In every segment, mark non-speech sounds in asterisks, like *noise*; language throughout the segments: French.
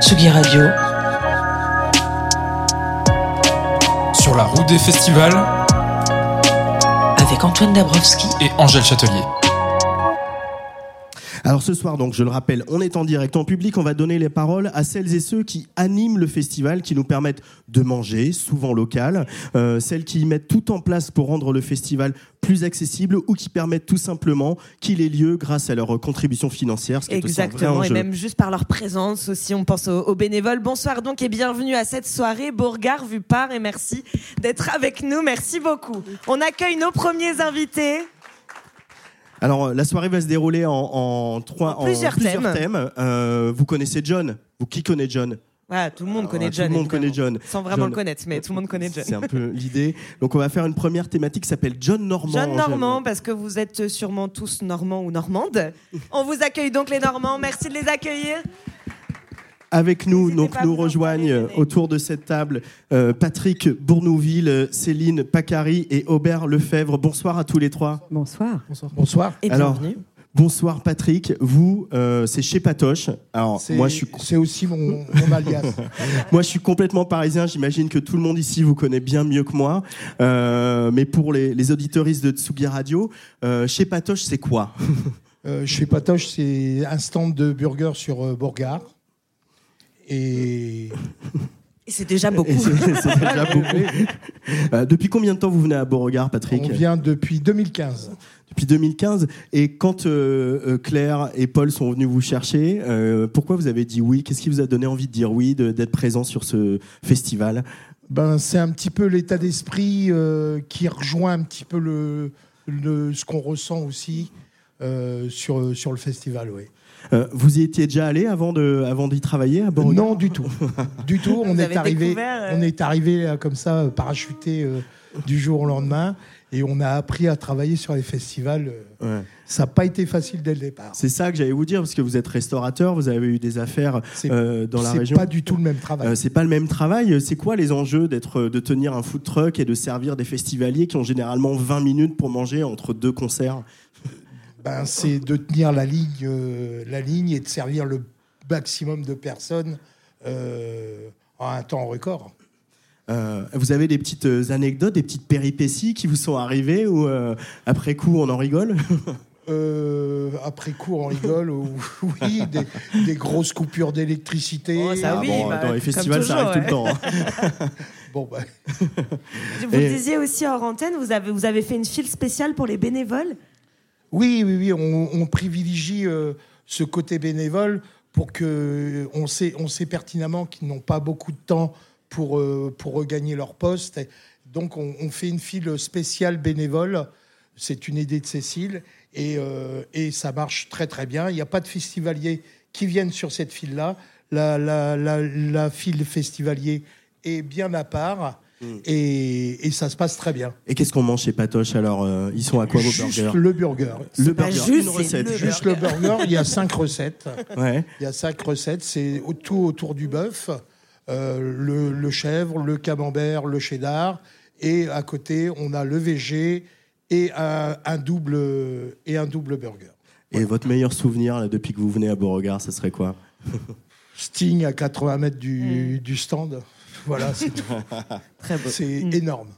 Tsugi Radio. Sur la route des festivals. Avec Antoine Dabrowski et Angèle Châtelier. Alors ce soir, donc, je le rappelle, on est en direct en public. On va donner les paroles à celles et ceux qui animent le festival, qui nous permettent de manger, souvent local, euh, celles qui mettent tout en place pour rendre le festival plus accessible ou qui permettent tout simplement qu'il ait lieu grâce à leur contribution financière. Exactement, et même juste par leur présence aussi, on pense aux, bénévoles. Bonsoir donc et bienvenue à cette soirée Bourgard vu par et merci d'être avec nous. Merci beaucoup. On accueille nos premiers invités. Alors, euh, la soirée va se dérouler en, trois, en plusieurs, thèmes. Euh, vous connaissez John Vous qui connaît John tout le monde connaît John. Tout le monde connaît John. Sans vraiment le connaître, mais tout le monde connaît John. C'est un peu l'idée. Donc on va faire une première thématique qui s'appelle John Normand. John Normand, parce que vous êtes sûrement tous normands ou normandes. on vous accueille donc les Normands. Merci de les accueillir. Avec nous, donc nous rejoignent autour de cette table euh, Patrick Bournouville, Céline Pacari et Aubert Lefebvre. Bonsoir à tous les trois. Bonsoir. Bonsoir. Et bienvenue. Bonsoir Patrick, vous euh, c'est chez Patoche. Alors moi je suis c'est aussi mon, mon alias. *laughs* moi je suis complètement parisien, j'imagine que tout le monde ici vous connaît bien mieux que moi. Euh, mais pour les, les auditeuristes de Tsugi Radio, chez Patoche c'est quoi? Chez Patoche c'est un stand de burgers sur Bourgard. Et. c'est déjà *laughs* beaucoup. Euh, depuis combien de temps vous venez à Beauregard, Patrick On vient depuis 2015. Depuis 2015. Et quand euh, euh, Claire et Paul sont venus vous chercher, pourquoi vous avez dit oui? Qu'est-ce qui vous a donné envie de dire oui, d'être présent sur ce festival? Ben, C'est un petit peu l'état d'esprit qui rejoint un petit peu le, le ce qu'on ressent aussi sur, sur le festival. Oui. Euh, vous y étiez déjà allé avant de, avant d'y travailler à Beauregard Non, du tout, *laughs* du tout. On est arrivé, euh, on est arrivé euh, comme ça, parachuté du jour au lendemain, et on a appris à travailler sur les festivals. Ça n'a pas été facile dès le départ. C'est ça que j'allais vous dire, parce que vous êtes restaurateur, vous avez eu des affaires dans la région. C'est pas du tout le même travail. c'est pas le même travail. C'est quoi les enjeux d'être, de tenir un food truck et de servir des festivaliers qui ont généralement 20 minutes pour manger entre deux concerts? Ben, c'est de tenir la ligne, euh, la ligne et de servir le maximum de personnes euh, en un temps record. Euh, vous avez des petites anecdotes, des petites péripéties qui vous sont arrivées ou après coup on en rigole? *laughs* Après coup, on rigole. *laughs* oui, des, grosses coupures d'électricité. Oh, oui, ah, bah, dans les festivals, ça arrive tout le temps. Hein. *laughs* bon, bah. Vous disiez aussi hors antenne, vous avez, vous avez fait une file spéciale pour les bénévoles oui, oui, oui, on, privilégie euh, ce côté bénévole pour que on sait, on sait pertinemment qu'ils n'ont pas beaucoup de temps pour, euh, pour regagner leur poste. Donc, on, fait une file spéciale bénévole. C'est une idée de Cécile et, euh, et, ça marche très très bien. Il n'y a pas de festivaliers qui viennent sur cette file-là. La, la file festivalier est bien à part. Mm. Et, ça se passe très bien. Et qu'est-ce qu'on mange chez Patoche alors euh, Ils sont à quoi vos burgers Le burger. Le burger, juste, une recette. juste le burger, il y a cinq recettes. Ouais. Il y a cinq recettes, c'est tout autour du bœuf, euh, le, chèvre, le camembert, le cheddar. Et à côté, on a le VG et un, double, et un double burger. Et votre meilleur souvenir là, depuis que vous venez à Beauregard, ce serait quoi? Sting à 80 mètres du, mm. du stand. *laughs* Voilà, c'est *laughs* Très beau. C'est mm. énorme.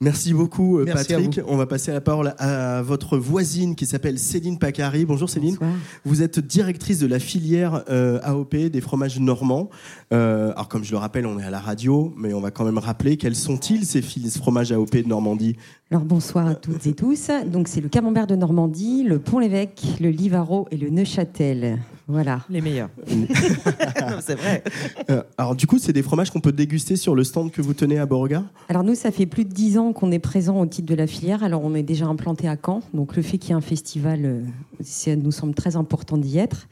Merci beaucoup, euh, Patrick. On va passer la parole à votre voisine qui s'appelle Céline Pacari. Bonjour Céline. Vous êtes directrice de la filière euh, AOP des fromages normands. Euh, alors, comme je le rappelle, on est à la radio, mais on va quand même rappeler quels sont-ils ces fromages AOP de Normandie? Alors, bonsoir à toutes et tous. Donc, c'est le camembert de Normandie, le Pont-l'Évêque, le Livaro et le Neuchâtel. Voilà. Les meilleurs. *laughs* c'est vrai. Euh, alors, du coup, c'est des fromages qu'on peut déguster sur le stand que vous tenez à Beauregard? Alors, nous, ça fait plus de dix ans qu'on est présent au titre de la filière. Alors, on est déjà implanté à Caen. Donc, le fait qu'il y ait un festival, euh, ça nous semble très important d'y être.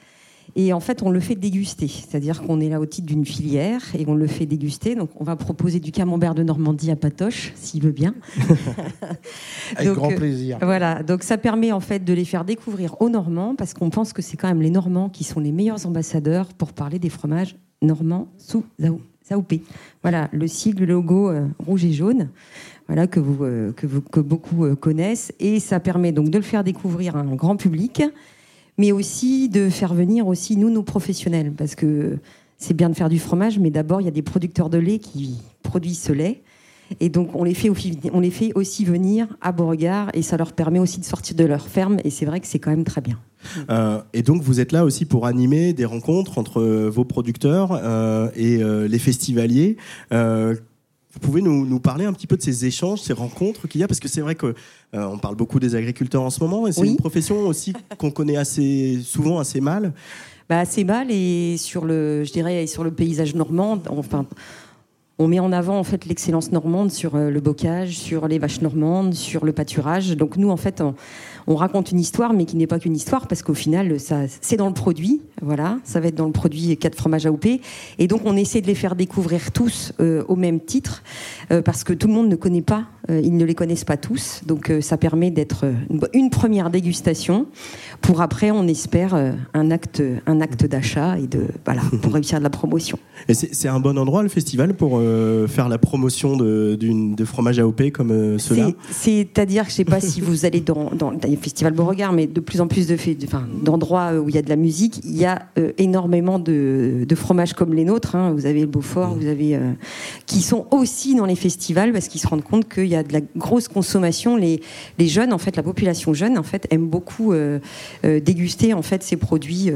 Et en fait, on le fait déguster. C'est-à-dire qu'on est là au titre d'une filière et on le fait déguster. Donc, on va proposer du camembert de Normandie à Patoche, s'il veut bien. *laughs* Avec grand euh, plaisir. voilà. Donc, ça permet en fait de les faire découvrir aux Normands parce qu'on pense que c'est quand même les Normands qui sont les meilleurs ambassadeurs pour parler des fromages normands sous ZAOP. Voilà, le sigle, le logo euh, rouge et jaune. Voilà, que, vous, euh, que, vous, que beaucoup connaissent. Et ça permet donc de le faire découvrir à un grand public mais aussi de faire venir aussi nous nos professionnels, parce que c'est bien de faire du fromage, mais d'abord il y a des producteurs de lait qui produisent ce lait. Et donc, on les, fait, aussi venir à Beauregard et ça leur permet aussi de sortir de leur ferme. Et c'est vrai que c'est quand même très bien. Euh, et donc, vous êtes là aussi pour animer des rencontres entre vos producteurs euh, et les festivaliers. Vous pouvez nous, parler un petit peu de ces échanges, ces rencontres qu'il y a Parce que c'est vrai qu'on euh, on parle beaucoup des agriculteurs en ce moment, et c'est une profession aussi qu'on connaît assez souvent assez mal. Bah, assez mal, et sur le, je dirais, sur le paysage normand, enfin, on met en avant en fait l'excellence normande sur euh, le bocage, sur les vaches normandes, sur le pâturage. Donc nous, en fait, on, on raconte une histoire, mais qui n'est pas qu'une histoire, parce qu'au final, ça, c'est dans le produit. Voilà, ça va être dans le produit 4 fromages AOP. Et donc, on essaie de les faire découvrir tous euh, au même titre, euh, parce que tout le monde ne connaît pas, euh, ils ne les connaissent pas tous. Donc, ça permet d'être une, première dégustation pour après, on espère, un acte, un acte d'achat et de, voilà, pour *laughs* réussir de la promotion. Et c'est, un bon endroit, le festival, pour faire la promotion de, de fromage AOP comme cela? C'est, à dire je ne sais pas si vous allez dans, dans Festival Beauregard, mais de plus en plus de, enfin, d'endroits où il y a de la musique, il y a euh, énormément de, fromages comme les nôtres. Hein. Vous avez le Beaufort, vous avez euh, qui sont aussi dans les festivals parce qu'ils se rendent compte qu'il y a de la grosse consommation. Les, les jeunes, en fait, la population jeune, en fait, aime beaucoup euh, déguster en fait ces produits.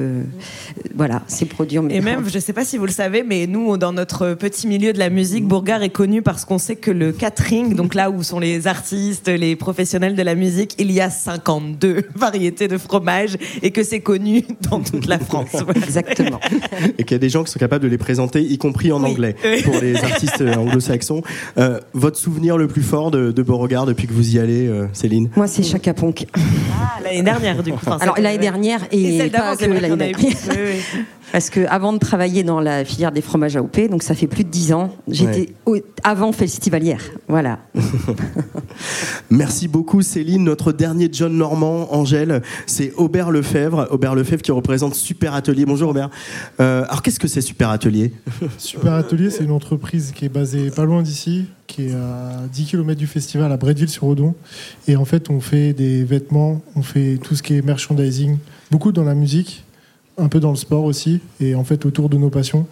voilà, ces produits. Et même, je ne sais pas si vous le savez, mais nous, dans notre petit milieu de la musique, Beauregard est connu parce qu'on sait que le catering, donc là où sont les artistes, les professionnels de la musique, il y a 50 52 *laughs* variétés de fromage et que c'est connu dans toute la France. *laughs* Exactement. Et qu'il y a des gens qui sont capables de les présenter, y compris en anglais, pour les artistes euh, anglo-saxons. Euh, votre souvenir le plus fort de, Beauregard depuis que vous y allez, euh, Céline? Moi, c'est Chaka Ponk. Ah, l'année dernière, du coup. Alors, l'année dernière et, et pas que l'année dernière. Parce que avant de travailler dans la filière des fromages AOP, donc ça fait plus de dix ans, j'étais avant festivalière. Voilà. *laughs* Merci beaucoup Céline. Notre dernier John Normand, Angèle, c'est Aubert Lefebvre. Aubert Lefebvre qui représente Super Atelier. Bonjour Aubert. Euh, alors qu'est-ce que c'est Super Atelier? Super Atelier, c'est une entreprise qui est basée pas loin d'ici, qui est à 10 km du festival à Bretteville-sur-Odon. Et en fait, on fait des vêtements, on fait tout ce qui est merchandising, beaucoup dans la musique un peu dans le sport aussi, et en fait autour de nos passions.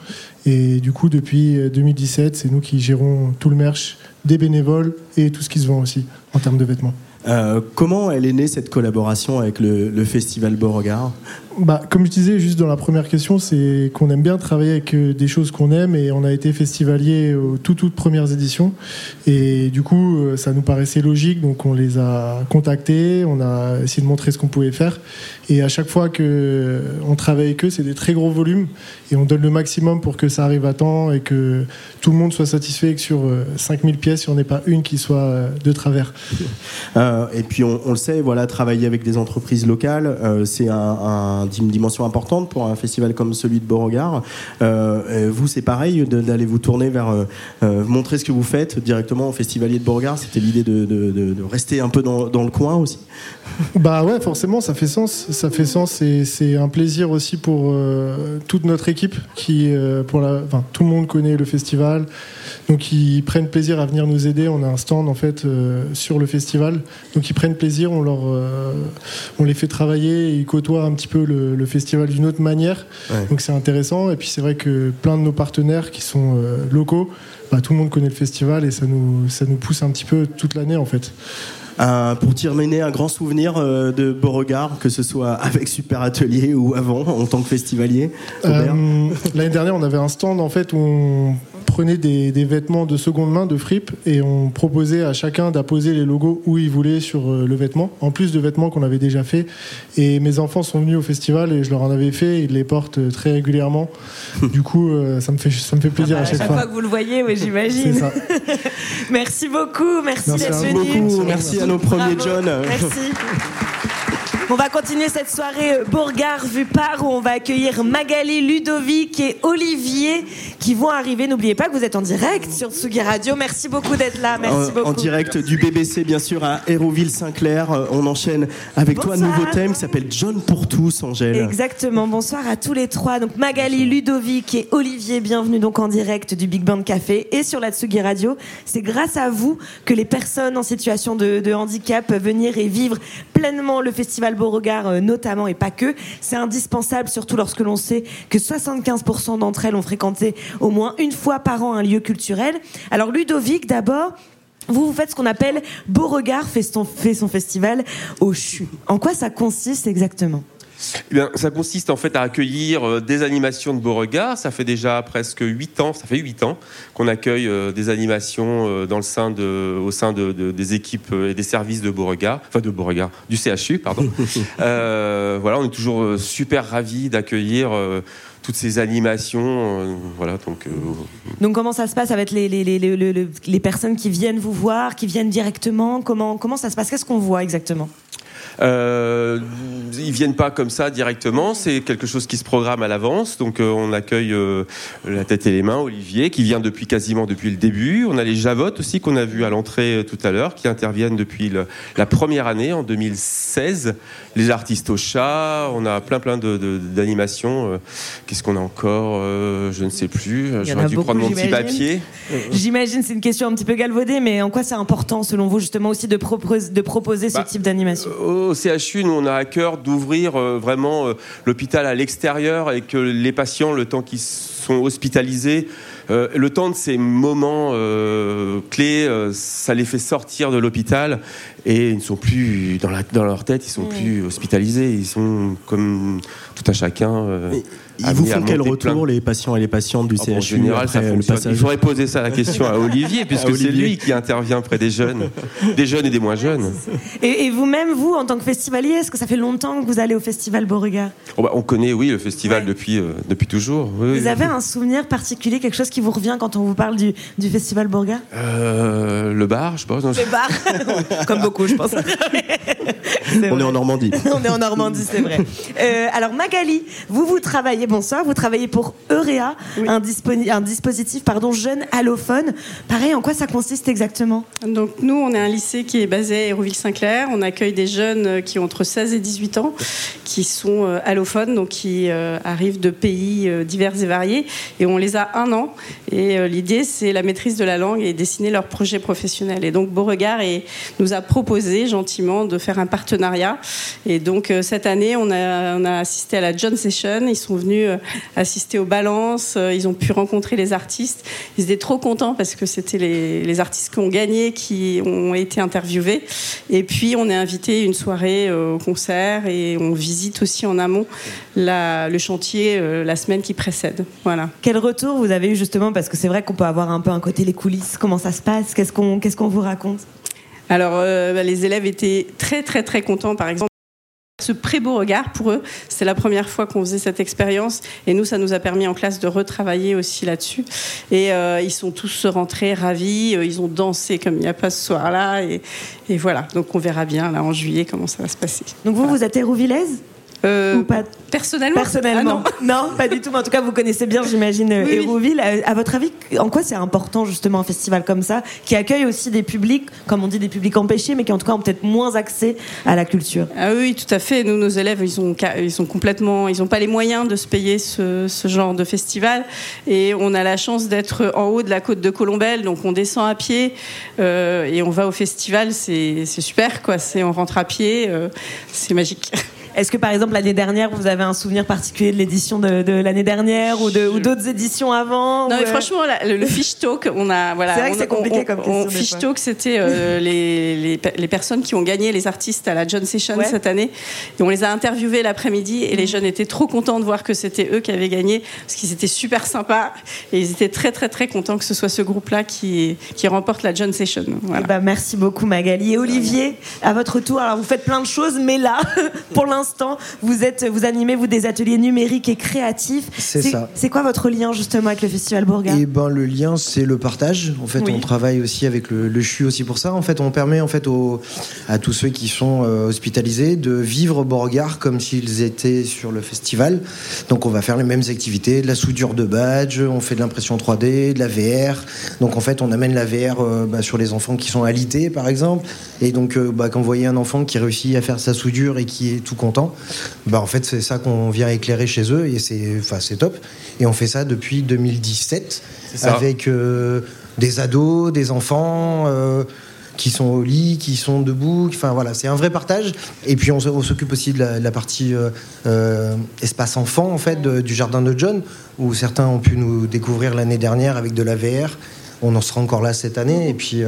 Et du coup, depuis 2017, c'est nous qui gérons tout le merch, des bénévoles et tout ce qui se vend aussi en termes de vêtements. Euh, comment elle est née cette collaboration avec le Festival Beauregard? Bah, Comme je disais juste dans la première question, c'est qu'on aime bien travailler avec euh, des choses qu'on aime et on a été festivalier aux toutes, toutes premières éditions. Et du coup, euh, ça nous paraissait logique, donc on les a contactés, on a essayé de montrer ce qu'on pouvait faire. Et à chaque fois qu'on travaille avec eux, c'est des très gros volumes et on donne le maximum pour que ça arrive à temps et que tout le monde soit satisfait et que sur 5000 pièces, il n'y en ait pas une qui soit de travers. et puis on, le sait, voilà, travailler avec des entreprises locales, c'est un une dimension importante pour un festival comme celui de Beauregard. Euh, vous, c'est pareil, d'aller vous tourner vers euh, euh, montrer ce que vous faites directement au festivalier de Beauregard. C'était l'idée de, rester un peu dans, le coin aussi. Bah ouais, forcément, ça fait sens. Ça fait sens et c'est un plaisir aussi pour toute notre équipe qui, tout le monde connaît le festival. Donc ils prennent plaisir à venir nous aider. On a un stand en fait sur le festival. Donc ils prennent plaisir, on on les fait travailler, ils côtoient un petit peu le le, festival d'une autre manière. Donc c'est intéressant. Et puis c'est vrai que plein de nos partenaires qui sont euh, locaux, bah, tout le monde connaît le festival et ça nous, ça nous pousse un petit peu toute l'année en fait. Euh, pour terminer, un grand souvenir euh, de Beauregard, que ce soit *laughs* avec Super Atelier ou avant, en tant que festivalier L'année dernière, on avait un stand en fait où on prenait des, vêtements de seconde main, de fripe, et on proposait à chacun d'apposer les logos où il voulait sur euh, le vêtement, en plus de vêtements qu'on avait déjà fait. Et mes enfants sont venus au festival et je leur en avais fait, ils les portent euh, très régulièrement. *laughs* du coup, euh, ça me fait, ça me fait plaisir ah bah, à chaque, fois. fois. que vous le voyez, oui, j'imagine. *laughs* merci beaucoup, merci, d'être venu. Merci à nos premiers John. Merci. *laughs* On va continuer cette soirée euh, Bourgard vu par où on va accueillir Magali, Ludovic et Olivier qui vont arriver. N'oubliez pas que vous êtes en direct sur Tsugi Radio. Merci beaucoup d'être là. Merci en, beaucoup. En direct du BBC, bien sûr, à Hérouville-Saint-Clair. Euh, on enchaîne avec toi un nouveau thème qui s'appelle John pour tous, Angèle. Exactement. Bonsoir à tous les trois. Donc Magali, Ludovic et Olivier, bienvenue donc en direct du Big Band Café et sur la Tsugi Radio. C'est grâce à vous que les personnes en situation de, de handicap peuvent venir et vivre plein pleinement le festival Beauregard, euh, notamment et pas que. C'est indispensable, surtout lorsque l'on sait que 75% d'entre elles ont fréquenté au moins une fois par an un lieu culturel. Alors Ludovic, d'abord, vous, vous faites ce qu'on appelle Beauregard fait fait son festival au CHU. En quoi ça consiste exactement? Eh bien, ça consiste en fait à accueillir euh, des animations de Beauregard. Ça fait déjà presque 8 ans, ça fait 8 ans qu'on accueille euh, des animations euh, dans le sein de, au sein de, des équipes et des services de Beauregard, enfin de Beauregard, du CHU, pardon. *laughs* voilà, on est toujours super ravis d'accueillir toutes ces animations. voilà, donc, donc comment ça se passe avec les, les, les, les, personnes qui viennent vous voir, qui viennent directement? Comment, comment ça se passe? Qu'est-ce qu'on voit exactement? Euh, ils viennent pas comme ça directement, c'est quelque chose qui se programme à l'avance. Donc euh, on accueille euh, la tête et les mains, Olivier, qui vient depuis quasiment depuis le début. On a les Javottes aussi qu'on a vu à l'entrée euh, tout à l'heure, qui interviennent depuis la première année en 2016. Les artistes au chat, on a plein plein d'animations. De, Qu'est-ce qu'on a encore Je ne sais plus. J'aurais dû prendre mon petit papier. J'imagine, c'est une question un petit peu galvaudée, mais en quoi c'est important selon vous justement aussi de, proposer, de proposer ce bah, type d'animation? Au CHU, nous, on a à cœur d'ouvrir euh, vraiment euh, l'hôpital à l'extérieur et que les patients, le temps qu'ils sont hospitalisés, euh, le temps de ces moments clés, ça les fait sortir de l'hôpital et ils ne sont plus dans, la, dans leur tête, ils sont plus hospitalisés, ils sont comme tout à chacun. Ils vous font quel retour, les patients et les patientes du CHU En général, ça le passage Il faudrait poser ça la question à Olivier, *laughs* puisque c'est lui qui intervient près des jeunes, des jeunes et des moins jeunes. Et, vous-même, vous, en tant que festivalier, est-ce que ça fait longtemps que vous allez au festival Beauregard? Oh bah, On connaît, oui, le festival depuis, euh, depuis toujours. vous avez un souvenir particulier, quelque chose qui vous revient quand on vous parle du, du festival Beauregard? Euh, Le bar, je pense. le bar, *laughs* comme beaucoup, je pense. *laughs* on est en Normandie. on est en Normandie, c'est vrai. Euh, alors Magali, vous, vous travaillez bonsoir. Vous travaillez pour Eurea, un, un, dispositif pardon, jeune allophone. Pareil, en quoi ça consiste exactement? Donc nous, on est un lycée qui est basé à Hérouville-Saint-Clair. On accueille des jeunes qui ont entre 16 et 18 ans, qui sont euh, allophones, donc qui euh, arrivent de pays euh, divers et variés. Et on les a un an. Et l'idée, c'est la maîtrise de la langue et dessiner leur projet professionnel. Et donc Beauregard et, nous a proposé gentiment de faire un partenariat. Et donc cette année, on a, on a assisté à la John Session. Ils sont venus euh, assister aux balances, euh, ils ont pu rencontrer les artistes. Ils étaient trop contents parce que c'était les, artistes qui ont gagné qui ont été interviewés. Et puis on est invité une soirée euh, au concert et on visite aussi en amont le chantier la semaine qui précède. Voilà. Quel retour vous avez eu justement parce que c'est vrai qu'on peut avoir un peu un côté les coulisses. Comment ça se passe? Qu'est-ce qu'on qu'est-ce qu'on vous raconte? Alors, bah, les élèves étaient très très très contents. Par exemple, ce pré-beau regard pour eux. C'est la première fois qu'on faisait cette expérience et nous, ça nous a permis en classe de retravailler aussi là-dessus. Et euh, ils sont tous rentrés ravis, euh, ils ont dansé comme il n'y a pas ce soir-là et, voilà. Donc on verra bien là en juillet comment ça va se passer. Donc vous, vous êtes hérouvillaise? Euh, Ou pas Personnellement Personnellement. Ah non. pas du tout. Mais en tout cas, vous connaissez bien, j'imagine, Hérouville. À votre avis, en quoi c'est important, justement, un festival comme ça, qui accueille aussi des publics, comme on dit, des publics empêchés, mais qui en tout cas ont peut-être moins accès à la culture? Ah Oui, tout à fait. Nous, nos élèves, ils, ont, ils sont complètement. Ils n'ont pas les moyens de se payer ce, genre de festival. Et on a la chance d'être en haut de la côte de Colombelle. Donc on descend à pied euh, et on va au festival. C'est super, quoi. On rentre à pied. Euh, c'est magique. *laughs* Est-ce que par exemple l'année dernière, vous avez un souvenir particulier de l'édition de, l'année dernière ou de ou d'autres éditions avant Non, mais franchement, le, fish talk, on a voilà. C'est vrai que c'est compliqué comme question. fish talk, c'était euh, *laughs* les, les, personnes qui ont gagné les artistes à la John Session cette année. Et on les a interviewés l'après-midi et les jeunes étaient trop contents de voir que c'était eux qui avaient gagné parce qu'ils étaient super sympas et ils étaient très très très contents que ce soit ce groupe-là qui qui remporte la John Session. Voilà. bah, merci beaucoup Magali et Olivier. À votre tour, alors vous faites plein de choses, mais là, *laughs* pour l'instant vous êtes, vous animez vous des ateliers numériques et créatifs. C'est ça. C'est quoi votre lien justement avec le Festival Bourga Eh ben le lien c'est le partage. En fait, on travaille aussi avec le, le, CHU aussi pour ça. En fait, on permet en fait à tous ceux qui sont euh, hospitalisés de vivre Beauregard comme s'ils étaient sur le festival. Donc on va faire les mêmes activités, de la soudure de badge, on fait de l'impression 3D, de la VR. Donc en fait, on amène la VR euh, bah, sur les enfants qui sont alités par exemple. Et donc euh, bah, quand vous voyez un enfant qui réussit à faire sa soudure et qui est tout content bah en fait c'est ça qu'on vient éclairer chez eux et c'est enfin c'est top. Et on fait ça depuis 2017 avec euh, des ados, des enfants. Euh, qui sont au lit, qui sont debout. Enfin voilà, c'est un vrai partage. Et puis on, s'occupe aussi de la, partie espace enfant en fait du jardin de John, où certains ont pu nous découvrir l'année dernière avec de la VR. On en sera encore là cette année. Et puis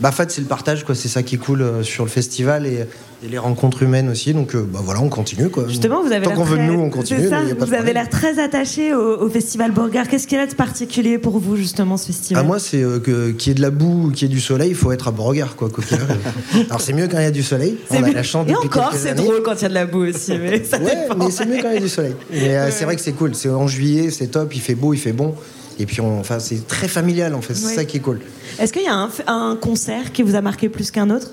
bah, en fait, c'est le partage, quoi. C'est ça qui est cool euh, sur le festival et, les rencontres humaines aussi. Donc, euh, bah voilà, on continue, quoi. Justement, vous avez Tant qu'on veut de nous, on continue. Ça, vous avez l'air très attaché au, festival Borgard. Qu'est-ce qu'il y a de particulier pour vous, justement, ce festival ah, Moi, c'est euh, que qu'il y ait de la boue ou qu'il y ait du soleil, il faut être à Borgard, quoi. *laughs* Alors, c'est mieux quand il y a du soleil. On a la chance Et encore, c'est drôle quand il y a de la boue aussi. Mais ouais, mais c'est mieux quand il y a du soleil. Mais c'est vrai que c'est cool. C'est en juillet, c'est top, il fait beau, il fait bon. Et puis, on, enfin, c'est très familial, en fait. C'est ça qui est cool. Est-ce qu'il y a un, concert qui vous a marqué plus qu'un autre?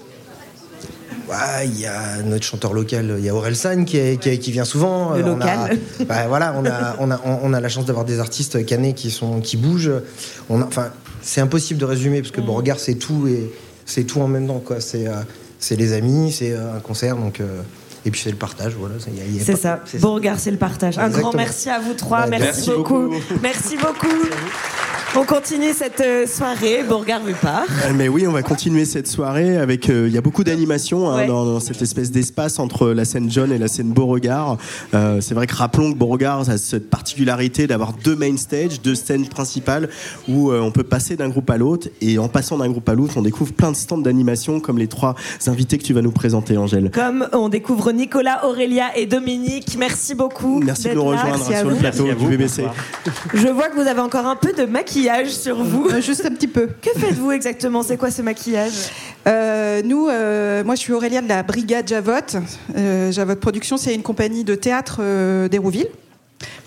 Il y a notre chanteur local, il y a Aurel San qui, qui, vient souvent. Le local. *laughs* bah, voilà, on a, on, a, on a la chance d'avoir des artistes canés qui, sont, qui bougent. On enfin, c'est impossible de résumer parce que mm. Beauregard, c'est tout et c'est tout en même temps. Quoi. C'est, euh, c'est les amis, c'est euh, un concert. Donc. Euh, et puis c'est le partage, voilà. C'est ça. Beauregard, c'est le partage. Un grand merci à vous trois. Bah, merci, beaucoup. Merci beaucoup. On continue cette euh, soirée, Beauregard Rupard. Euh, mais oui, on va continuer cette soirée avec. Euh, il y a beaucoup d'animation hein, dans, cette espèce d'espace entre la scène John et la scène Beauregard. c'est vrai que rappelons que Beauregard a cette particularité d'avoir deux main stage, deux scènes principales où on peut passer d'un groupe à l'autre. Et en passant d'un groupe à l'autre, on découvre plein de stands d'animation comme les trois invités que tu vas nous présenter, Angèle. Comme on découvre Nicolas, Aurélia et Dominique. Merci beaucoup. Merci de nous rejoindre sur le plateau du BBC. Je vois que vous avez encore un peu de maquillage sur vous. Euh, juste un petit peu. Que faites-vous exactement? C'est quoi ce maquillage? Euh, Nous, euh, moi je suis Aurélia de la Brigade Javotte. Javotte Production, c'est une compagnie de théâtre d'Hérouville.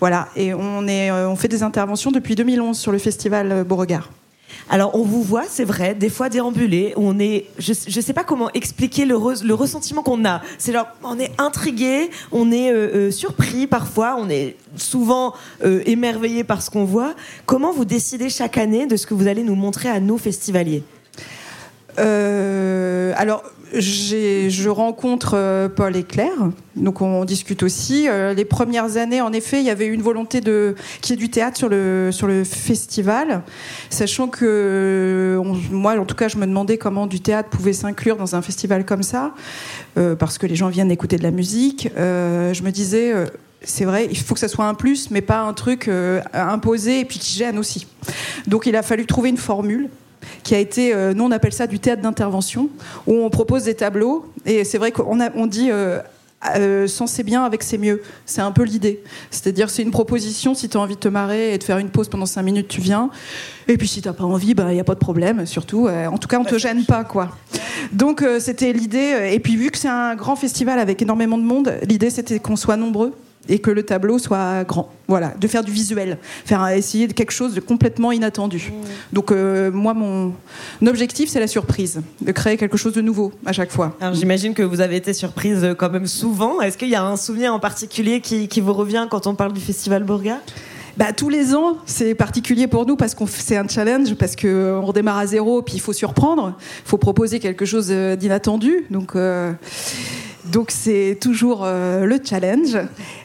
Voilà, et on, est, on fait des interventions depuis 2011 sur le festival Beauregard. Alors on vous voit, c'est vrai, des fois déambuler, on est, je ne sais pas comment expliquer le, ressentiment qu'on a. C'est genre, on est intrigué, on est euh, euh, surpris parfois, on est souvent euh, émerveillé par ce qu'on voit. Comment vous décidez chaque année de ce que vous allez nous montrer à nos festivaliers? Alors, je rencontre euh, Paul et Claire, donc on discute aussi. Euh, les premières années, en effet, il y avait une volonté de qu'il y ait du théâtre sur le sur le festival, sachant que moi, en tout cas, je me demandais comment du théâtre pouvait s'inclure dans un festival comme ça, euh, parce que les gens viennent écouter de la musique. je me disais c'est vrai, il faut que ça soit un plus, mais pas un truc imposé et puis qui gêne aussi. Donc il a fallu trouver une formule qui a été, euh, nous on appelle ça du théâtre d'intervention, où on propose des tableaux, et c'est vrai qu'on on dit euh, euh, sans c'est bien, avec c'est mieux. C'est un peu l'idée. C'est-à-dire, c'est une proposition. Si tu as envie de te marrer et de faire une pause pendant 5 minutes, tu viens. Et puis, si tu n'as pas envie, il bah, n'y a pas de problème. Surtout, en tout cas, on te gêne pas. quoi. Donc, c'était l'idée. Et puis, vu que c'est un grand festival avec énormément de monde, l'idée, c'était qu'on soit nombreux et que le tableau soit grand. Voilà, de faire du visuel, faire essayer de quelque chose de complètement inattendu. Mmh. Donc euh, moi, mon objectif, c'est la surprise, de créer quelque chose de nouveau à chaque fois. Alors j'imagine que vous avez été surprise euh, quand même souvent. Est-ce qu'il y a un souvenir en particulier qui, vous revient quand on parle du Festival Bourga bah, tous les ans, c'est particulier pour nous parce qu'on c'est un challenge, parce qu'on redémarre à zéro, puis il faut surprendre, il faut proposer quelque chose euh, d'inattendu. Donc, donc c'est toujours euh, le challenge.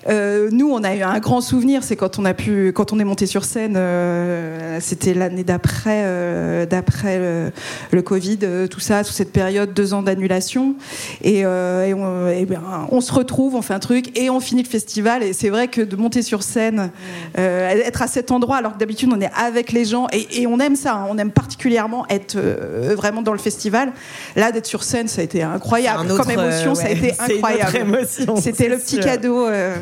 Euh, nous, on a eu un grand souvenir, c'est quand on a pu, quand on est monté sur scène. Euh, c'était l'année d'après, d'après le, Covid, tout ça, toute cette période, deux ans d'annulation, et, on, se retrouve, on fait un truc, et on finit le festival. Et c'est vrai que de monter sur scène, être à cet endroit, alors que d'habitude on est avec les gens, et, on aime ça, hein, on aime particulièrement être vraiment dans le festival. Là, d'être sur scène, ça a été incroyable comme émotion, ça a été incroyable. C'était le petit cadeau. Euh,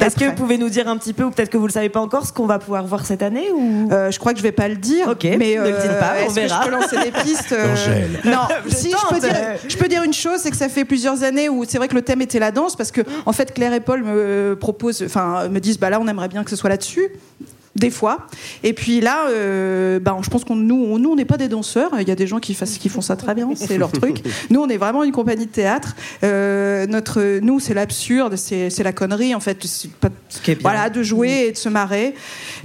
est-ce que vous pouvez nous dire un petit peu, ou peut-être que vous ne le savez pas encore, ce qu'on va pouvoir voir cette année ou... Euh, je crois que je ne vais pas le dire. Ok, mais ne le dites pas, on verra. Que je peux lancer des pistes euh, Non, *laughs* si je peux, dire, je peux, dire, une chose, c'est que ça fait plusieurs années où c'est vrai que le thème était la danse, parce que en fait Claire et Paul me proposent, enfin me disent, bah là on aimerait bien que ce soit là-dessus des fois. Et puis là, euh, ben, je pense qu'on nous, on, nous, on n'est pas des danseurs. Il y a des gens qui, fassent, qui font ça très bien, c'est leur truc. *laughs* Nous, on est vraiment une compagnie de théâtre. Euh, notre, nous, c'est l'absurde, c'est, la connerie en fait. voilà, de jouer et de se marrer,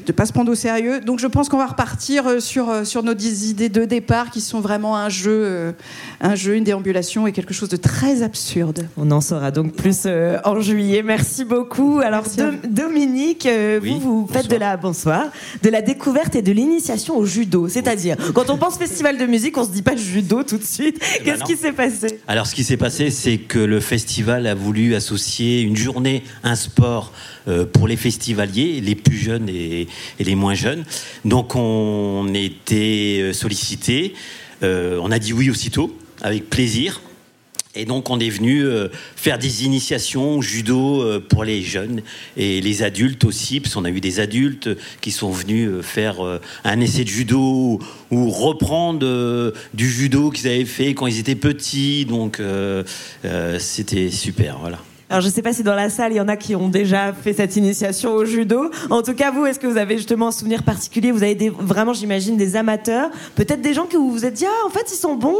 de pas se prendre au sérieux. Donc, je pense qu'on va repartir euh, sur sur nos idées de départ qui sont vraiment un jeu, un jeu, une déambulation et quelque chose de très absurde. On en saura donc plus en juillet. Merci beaucoup. Alors, Dominique, vous, vous faites de la bonsoir soir, de la découverte et de l'initiation au judo. C'est-à-dire, quand on pense festival de musique, on se dit pas judo tout de suite. Eh ben Qu'est-ce qui s'est passé? Alors, ce qui s'est passé, c'est que le festival a voulu associer une journée, un sport euh, pour les festivaliers, les plus jeunes et, les moins jeunes. Donc, on était euh, sollicités. Euh, on a dit oui aussitôt, avec plaisir. Et donc on est venu euh, faire des initiations judo euh, pour les jeunes et les adultes aussi, parce qu'on a eu des adultes qui sont venus euh, faire un essai de judo ou reprendre du judo qu'ils avaient fait quand ils étaient petits. Donc c'était super, voilà. Alors je ne sais pas si dans la salle il y en a qui ont déjà fait cette initiation au judo. En tout cas, vous, est-ce que vous avez justement un souvenir particulier? Vous avez des, vraiment, j'imagine, des amateurs, peut-être des gens que vous vous êtes dit ah en fait ils sont bons.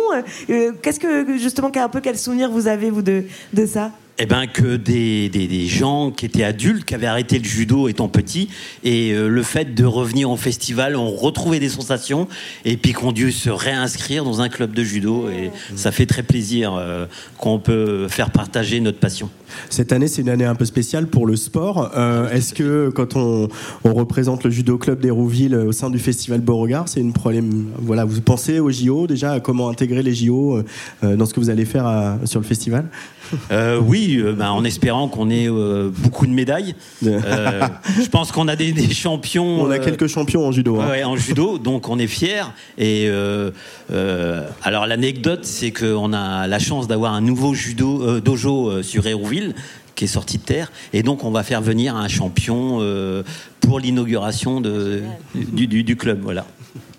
Euh, qu'est-ce que justement un peu quel souvenir vous avez vous de, de ça? Eh ben, que des, des, gens qui étaient adultes, qui avaient arrêté le judo étant petits, et euh, le fait de revenir au festival, ont retrouvé des sensations, et puis qu'on dû se réinscrire dans un club de judo, et ça fait très plaisir euh, qu'on peut faire partager notre passion. Cette année, c'est une année un peu spéciale pour le sport. Euh, est-ce que quand on, on, représente le judo club d'Hérouville au sein du festival Beauregard, c'est une problème Voilà, vous pensez aux JO déjà à comment intégrer les JO dans ce que vous allez faire sur le festival? Euh, oui, euh, bah, en espérant qu'on ait euh, beaucoup de médailles. je pense qu'on a des, champions. On a quelques champions en judo. Hein. en judo, donc on est fiers. Et alors l'anecdote, c'est qu'on a la chance d'avoir un nouveau judo dojo sur Hérouville qui est sorti de terre. Et donc, on va faire venir un champion pour l'inauguration du, du, club. Voilà.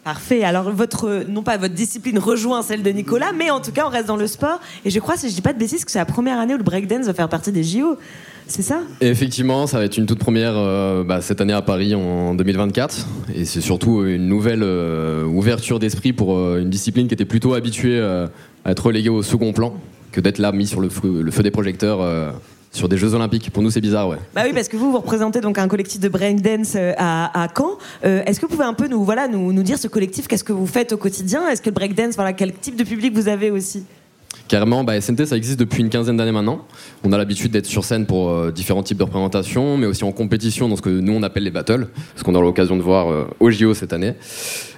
Parfait. Alors, votre, non pas votre discipline rejoint celle de Nicolas, mais en tout cas, on reste dans le sport. Et je crois, si je dis pas de bêtises, que c'est la première année où le breakdance va faire partie des JO. C'est ça? Effectivement, ça va être une toute première euh, bah, cette année à Paris en 2024. Et c'est surtout une nouvelle euh, ouverture d'esprit pour euh, une discipline qui était plutôt habituée à être reléguée au second plan que d'être là mis sur le feu, le feu des projecteurs sur des Jeux Olympiques. Pour nous, c'est bizarre, ouais. Bah oui, parce que vous, vous représentez donc un collectif de breakdance euh, à, à Caen. Euh, est-ce que vous pouvez un peu nous, voilà, nous, nous dire ce collectif, qu'est-ce que vous faites au quotidien? Est-ce que le breakdance, voilà, quel type de public vous avez aussi? Carrément, bah, ça existe depuis une quinzaine d'années maintenant. On a l'habitude d'être sur scène pour euh, différents types de représentations, mais aussi en compétition dans ce que nous on appelle les battles, ce qu'on aura l'occasion de voir au JO cette année.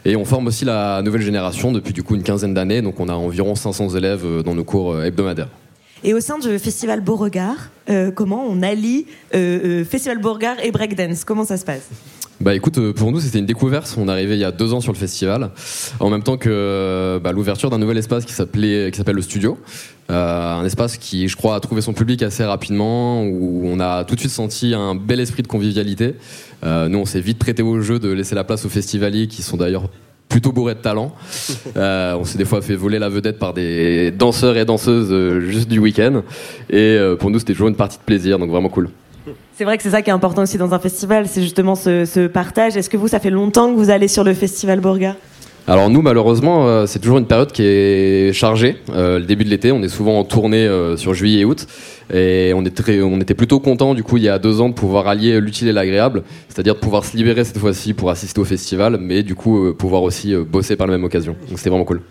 Et on forme aussi la nouvelle génération depuis du coup une quinzaine d'années, donc on a environ 500 élèves dans nos cours hebdomadaires. Et au sein du Festival Beauregard, euh, comment on allie euh, euh, Festival Beauregard et breakdance? Comment ça se passe? Bah écoute, pour nous c'était une découverte. On est arrivé il y a deux ans sur le festival, en même temps que bah, l'ouverture d'un nouvel espace qui s'appelait, qui s'appelle le Studio, un espace qui, je crois, a trouvé son public assez rapidement, où on a tout de suite senti un bel esprit de convivialité. nous, on s'est vite prêté au jeu de laisser la place aux festivaliers, qui sont d'ailleurs plutôt bourré de talent. *laughs* Euh, on s'est des fois fait voler la vedette par des danseurs et danseuses euh, juste du week-end. Et euh, pour nous, c'était toujours une partie de plaisir, donc vraiment cool. C'est vrai que c'est ça qui est important aussi dans un festival, c'est justement ce, partage. Est-ce que vous, ça fait longtemps que vous allez sur le festival Borga? Alors nous, malheureusement, euh, c'est toujours une période qui est chargée. Euh, le début de l'été, on est souvent en tournée euh, sur juillet et août. Et on, on était plutôt content, du coup, il y a deux ans, de pouvoir allier l'utile et l'agréable. C'est-à-dire de pouvoir se libérer cette fois-ci pour assister au festival, mais du coup, pouvoir aussi bosser par la même occasion. Donc c'était vraiment cool.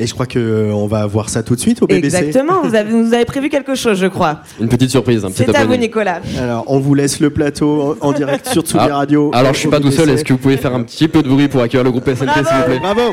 Et je crois qu'on euh, va voir ça tout de suite au BBC. Exactement, vous avez, vous avez prévu quelque chose, je crois. Une petite surprise, un petit C'est à vous, Nicolas. Alors, on vous laisse le plateau en, direct sur Tsugi ah, Radio. Alors, je suis pas tout seul, est-ce que vous pouvez faire un petit peu de bruit pour accueillir le groupe SNT, s'il vous plaît? Bravo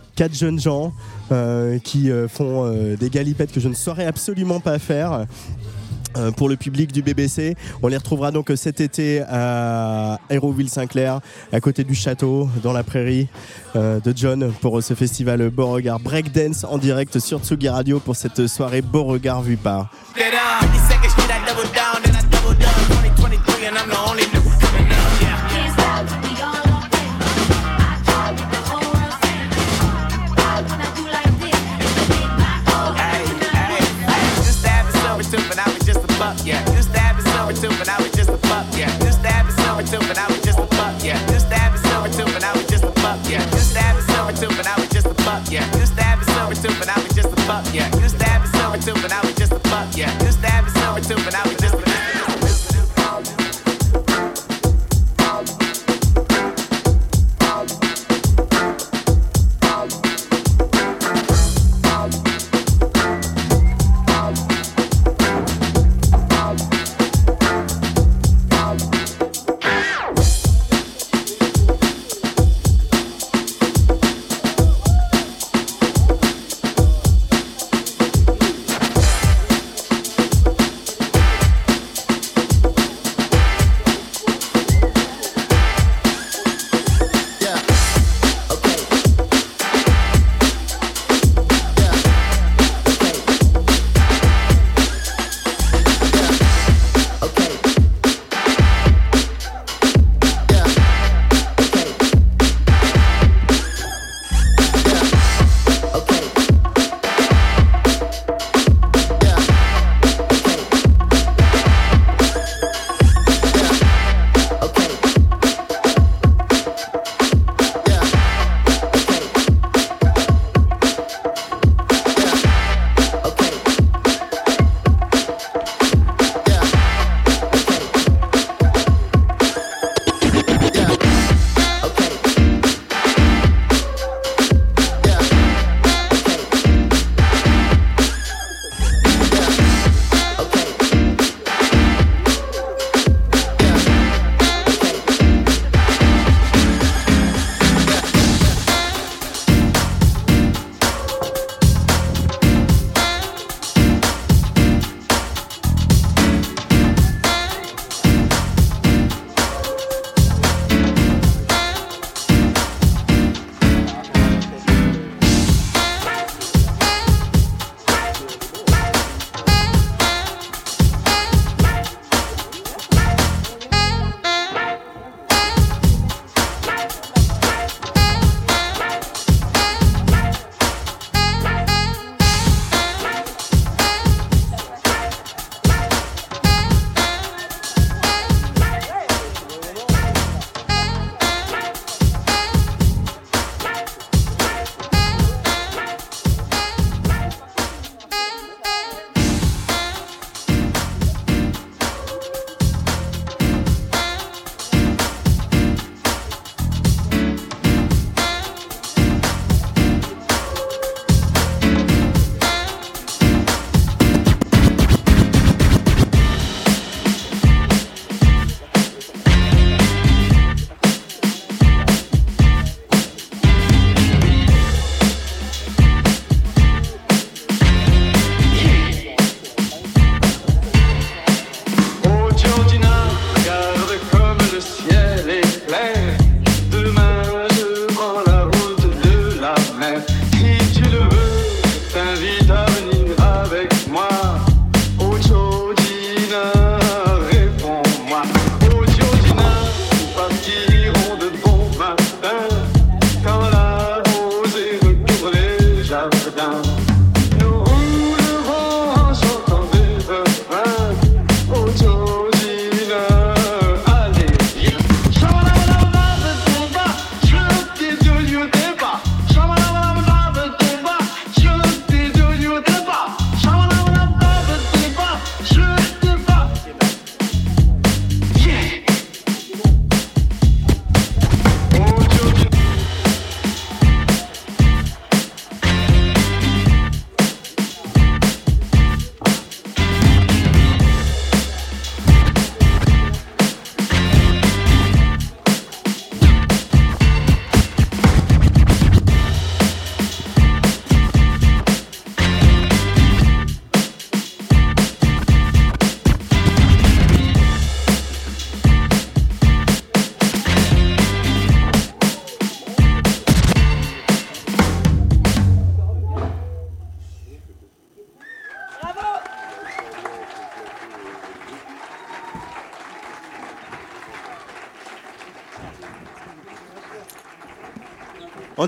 quatre jeunes gens euh, qui euh, font des galipettes que je ne saurais absolument pas faire. pour le public du BBC. On les retrouvera donc cet été à Hérouville-Saint-Clair, à côté du château, dans la prairie de John, pour ce festival Beauregard Breakdance en direct sur Tsugi Radio pour cette soirée Beauregard vue par. Used Yeah, you it silver tooth, but I was just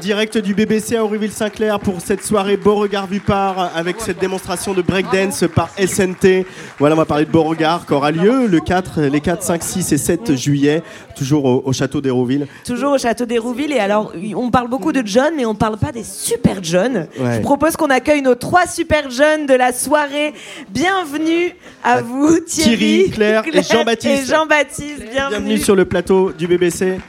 direct du BBC à Auréville-Saint-Clair pour cette soirée Beauregard Vupar avec cette démonstration de breakdance par SNT. Voilà, on va parler de Beauregard qui aura lieu le 4, les 4, 5, 6 et 7 juillet, toujours au, château d'Hérouville. Toujours au château d'Hérouville. Et alors, on parle beaucoup de John, mais on parle pas des super jeunes. Je propose qu'on accueille nos trois super jeunes de la soirée. Bienvenue à vous, Thierry, Thierry Claire, et Jean-Baptiste. Jean-Baptiste, bienvenue. bienvenue sur le plateau du BBC.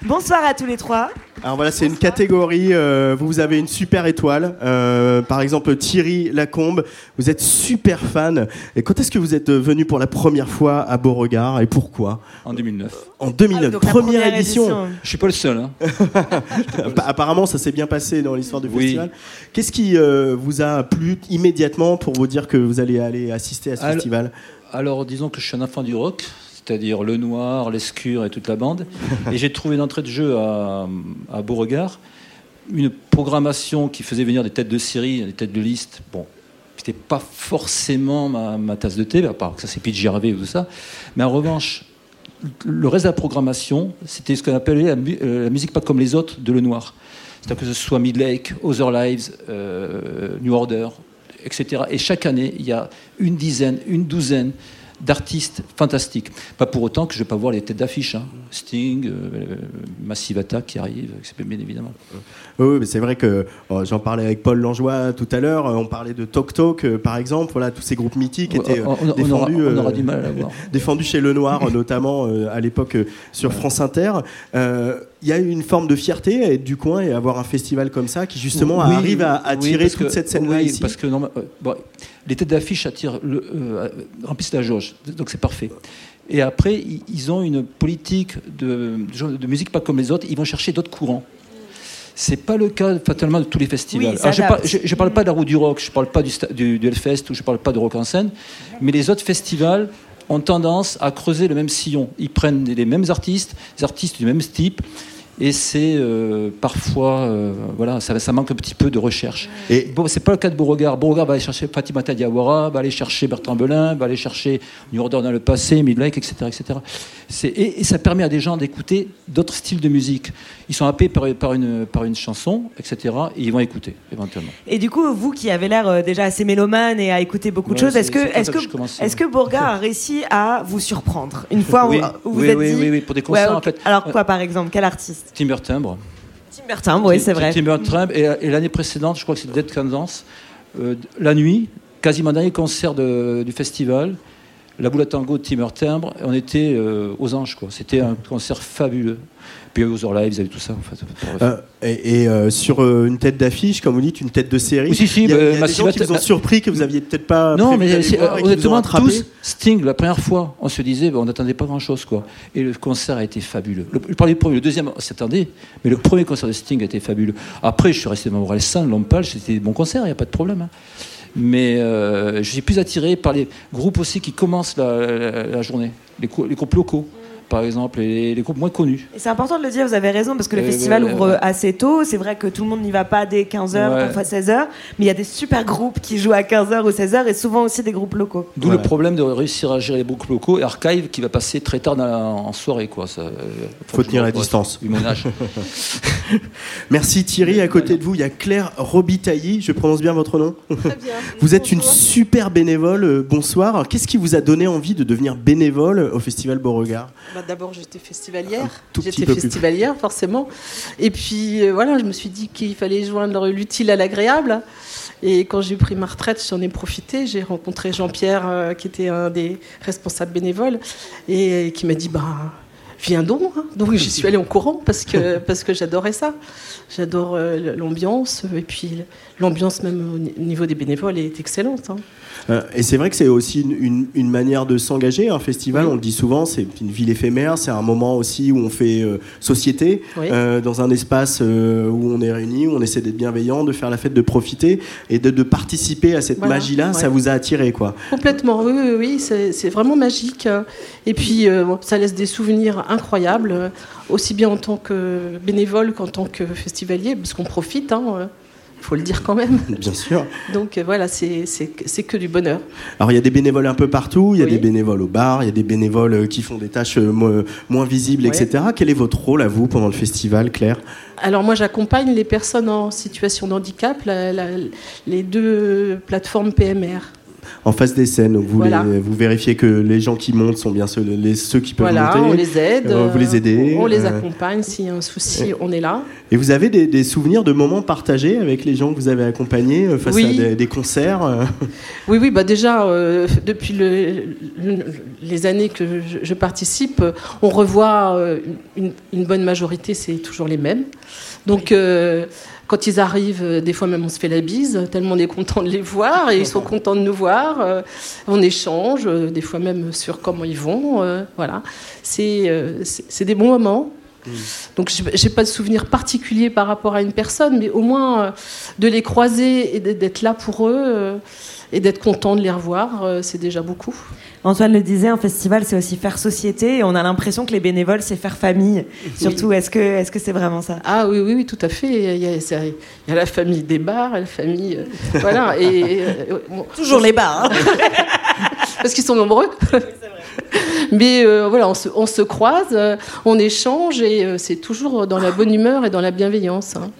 Bonsoir à tous les trois. Alors voilà, c'est une catégorie. Euh, vous avez une super étoile. Euh, par exemple, Thierry Lacombe, vous êtes super fan. Et quand est-ce que vous êtes venu pour la première fois à Beauregard et pourquoi En 2009. En 2009, ah, première, édition. Je Je suis pas le seul. Hein. *laughs* Apparemment, ça s'est bien passé dans l'histoire du festival. Qu'est-ce qui euh, vous a plu immédiatement pour vous dire que vous allez aller assister à ce festival? Alors, disons que je suis un enfant du rock c'est-à-dire Le Noir, L'Escure et toute la bande. Et j'ai trouvé une entrée de jeu à, Beauregard, une programmation qui faisait venir des têtes de série, des têtes de liste. Bon, c'était pas forcément ma, tasse de thé, à part que ça c'est PJ Harvey ou tout ça. Mais en revanche, le reste de la programmation, c'était ce qu'on appelait la, musique pas comme les autres de Le Noir. C'est-à-dire que ce soit Midlake, Other Lives, euh, New Order, etc. Et chaque année, il y a une dizaine, une douzaine d'artistes fantastiques. Pas pour autant que je ne vais pas voir les têtes d'affiche. Hein. Sting, euh, Massive Attack qui arrive, bien évidemment. Oui, mais c'est vrai que oh, j'en parlais avec Paul Langeois tout à l'heure. On parlait de Tok Tok, euh, par exemple. Voilà, tous ces groupes mythiques étaient on, on, défendus, on aura, du mal à voir. *laughs* défendus chez Le Noir, *laughs* notamment euh, à l'époque sur France Inter. Il y a une forme de fierté à être du coin et avoir un festival comme ça qui justement arrive à attirer toute cette scène-là oui, ici. Parce que bon, les têtes d'affiche attirent, le, remplissent la jauge, donc c'est parfait. Et après, ils ont une politique de, de, musique pas comme les autres. Ils vont chercher d'autres courants. C'est pas le cas fatalement de tous les festivals. je, ne parle, pas de la roue du rock, je parle pas du, du, du Hellfest ou je parle pas de rock en scène, mais les autres festivals ont tendance à creuser le même sillon. Ils prennent les mêmes artistes, des artistes du même type, et c'est euh, parfois euh, voilà ça, ça, manque un petit peu de recherche. Et bon, c'est pas le cas de Beauregard. Beauregard va aller chercher Fatimata Diawara, va aller chercher Bertrand Belin, va aller chercher New Order dans le passé, Midlake, etc., etc. Et, et, ça permet à des gens d'écouter d'autres styles de musique. Ils sont happés par, par, une, par une chanson, etc. Et ils vont écouter éventuellement. Et du coup, vous qui avez l'air euh, déjà assez mélomane et à écouter beaucoup de choses, est-ce que, est-ce que, est-ce que Beauregard a *laughs* réussi à vous surprendre une fois oui, où, vous oui, êtes oui, dit... oui, oui, pour des concerts en fait. Alors quoi, par exemple, quel artiste? Timber Timbre. Timber Timbre, oui, c'est vrai. Timber Timbre, et, l'année précédente, je crois que c'est Dead Kansas, euh, la nuit, quasiment dernier concert de, du festival, la boule à tango de Timber Timbre, on était euh, aux anges, quoi. C'était un concert fabuleux. Puis Other Lives, et tout ça. En fait. Euh, et, euh, sur euh, une tête d'affiche, comme vous dites, une tête de série, oui, si, si, il y a, bah, il y a des gens qui vous ont surpris que vous aviez peut-être pas. Non, mais honnêtement, tous, Sting, la première fois, on se disait, bah, on n'attendait pas grand-chose, quoi. Et le concert a été fabuleux. Le, je parlais du premier, le deuxième, on s'attendait, mais le premier concert de Sting a été fabuleux. Après, je suis resté dans Saint, Lompal, c'était bon concert, il n'y a pas de problème. Hein. Mais je suis plus attiré par les groupes aussi qui commencent la, journée, les, les groupes locaux par exemple, et les groupes moins connus. C'est important de le dire, vous avez raison, parce que le festival ouvre assez tôt. C'est vrai que tout le monde n'y va pas dès 15h, parfois 16h, mais il y a des super groupes qui jouent à 15h ou 16h, et souvent aussi des groupes locaux. D'où le problème de réussir à gérer les groupes locaux et Archive qui va passer très tard en soirée. Il euh, faut tenir la distance. *laughs* Merci Thierry. À côté de vous, il y a Claire Robitailly. Je prononce bien votre nom Très bien. *laughs* Vous êtes une super bénévole. Euh, bonsoir. Qu'est-ce qui vous a donné envie de devenir bénévole au Festival Beauregard? Bah, D'abord, j'étais festivalière. J'étais festivalière, forcément. Et puis, euh, voilà, je me suis dit qu'il fallait joindre l'utile à l'agréable. Et quand j'ai pris ma retraite, j'en ai profité. J'ai rencontré Jean-Pierre, euh, qui était un des responsables bénévoles, et qui m'a dit bah, viens donc. Hein. Donc j'y suis allée en courant parce que, *laughs* parce que j'adorais ça. J'adore euh, l'ambiance. Et puis l'ambiance, même au niveau des bénévoles, est excellente. Hein. Euh, et c'est vrai que c'est aussi une, une, manière de s'engager. Un festival, on le dit souvent, c'est une ville éphémère. C'est un moment aussi où on fait euh, société, euh, dans un espace où on est réunis, où on essaie d'être bienveillant, de faire la fête, de profiter et de, de participer à cette magie-là. Ça vous a attiré, quoi Complètement, oui, oui, oui c'est vraiment magique. Et puis, ça laisse des souvenirs incroyables, aussi bien en tant que bénévole qu'en tant que festivalier, parce qu'on profite. Hein, il faut le dire quand même. *laughs* Bien sûr. Donc euh, voilà, c'est que du bonheur. Alors il y a des bénévoles un peu partout, il y a des bénévoles au bar, il y a des bénévoles euh, qui font des tâches euh, moins visibles, etc. Quel est votre rôle à vous pendant le festival, Claire? Alors moi j'accompagne les personnes en situation de handicap, les deux plateformes PMR en face des scènes. Vous, vous vérifiez que les gens qui montent sont bien ceux, les, ceux qui peuvent voilà, monter. On les aide. Euh, vous les aidez. On les euh, accompagne. S'il y a un souci, on est là. Et vous avez des, souvenirs de moments partagés avec les gens que vous avez accompagnés euh, face à des, concerts *laughs* Oui, oui. Bah déjà, depuis les années que je, participe, on revoit une, une bonne majorité, c'est toujours les mêmes. Donc quand ils arrivent, euh, des fois même on se fait la bise, tellement on est content de les voir et ils sont *laughs* contents de nous voir. Euh, on échange, euh, des fois même sur comment ils vont. Voilà, c'est des bons moments. Mm. Donc j'ai pas de souvenir particulier par rapport à une personne, mais au moins de les croiser et d'être là pour eux et d'être content de les revoir, c'est déjà beaucoup. Antoine le disait, un festival, c'est aussi faire société. Et on a l'impression que les bénévoles, c'est faire famille. Surtout, est-ce que est-ce que c'est vraiment ça? Ah oui, oui, oui, tout à fait. Il y a, la famille des bars, la famille, euh, voilà. Et, euh, *laughs* toujours les bars, hein. *laughs* parce qu'ils sont nombreux. *laughs* Mais euh, voilà, on se, on se, croise, on échange et c'est toujours dans la bonne humeur et dans la bienveillance. Hein.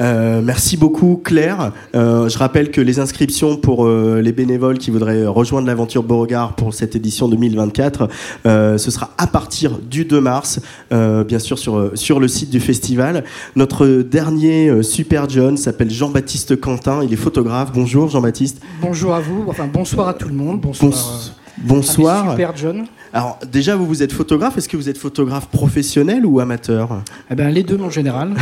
Euh, merci beaucoup Claire. Euh, je rappelle que les inscriptions pour euh, les bénévoles qui voudraient rejoindre l'aventure Beauregard pour cette édition 2024, ce sera à partir du 2 mars, bien sûr sur, sur le site du festival. Notre dernier super John s'appelle Jean-Baptiste Quentin, il est photographe. Bonjour Jean-Baptiste. Bonjour à vous, enfin bonsoir à tout le monde. Bonsoir. bonsoir. Super John. Alors déjà, vous, vous êtes photographe. Est-ce que vous êtes photographe professionnel ou amateur? Eh bien, les deux en général.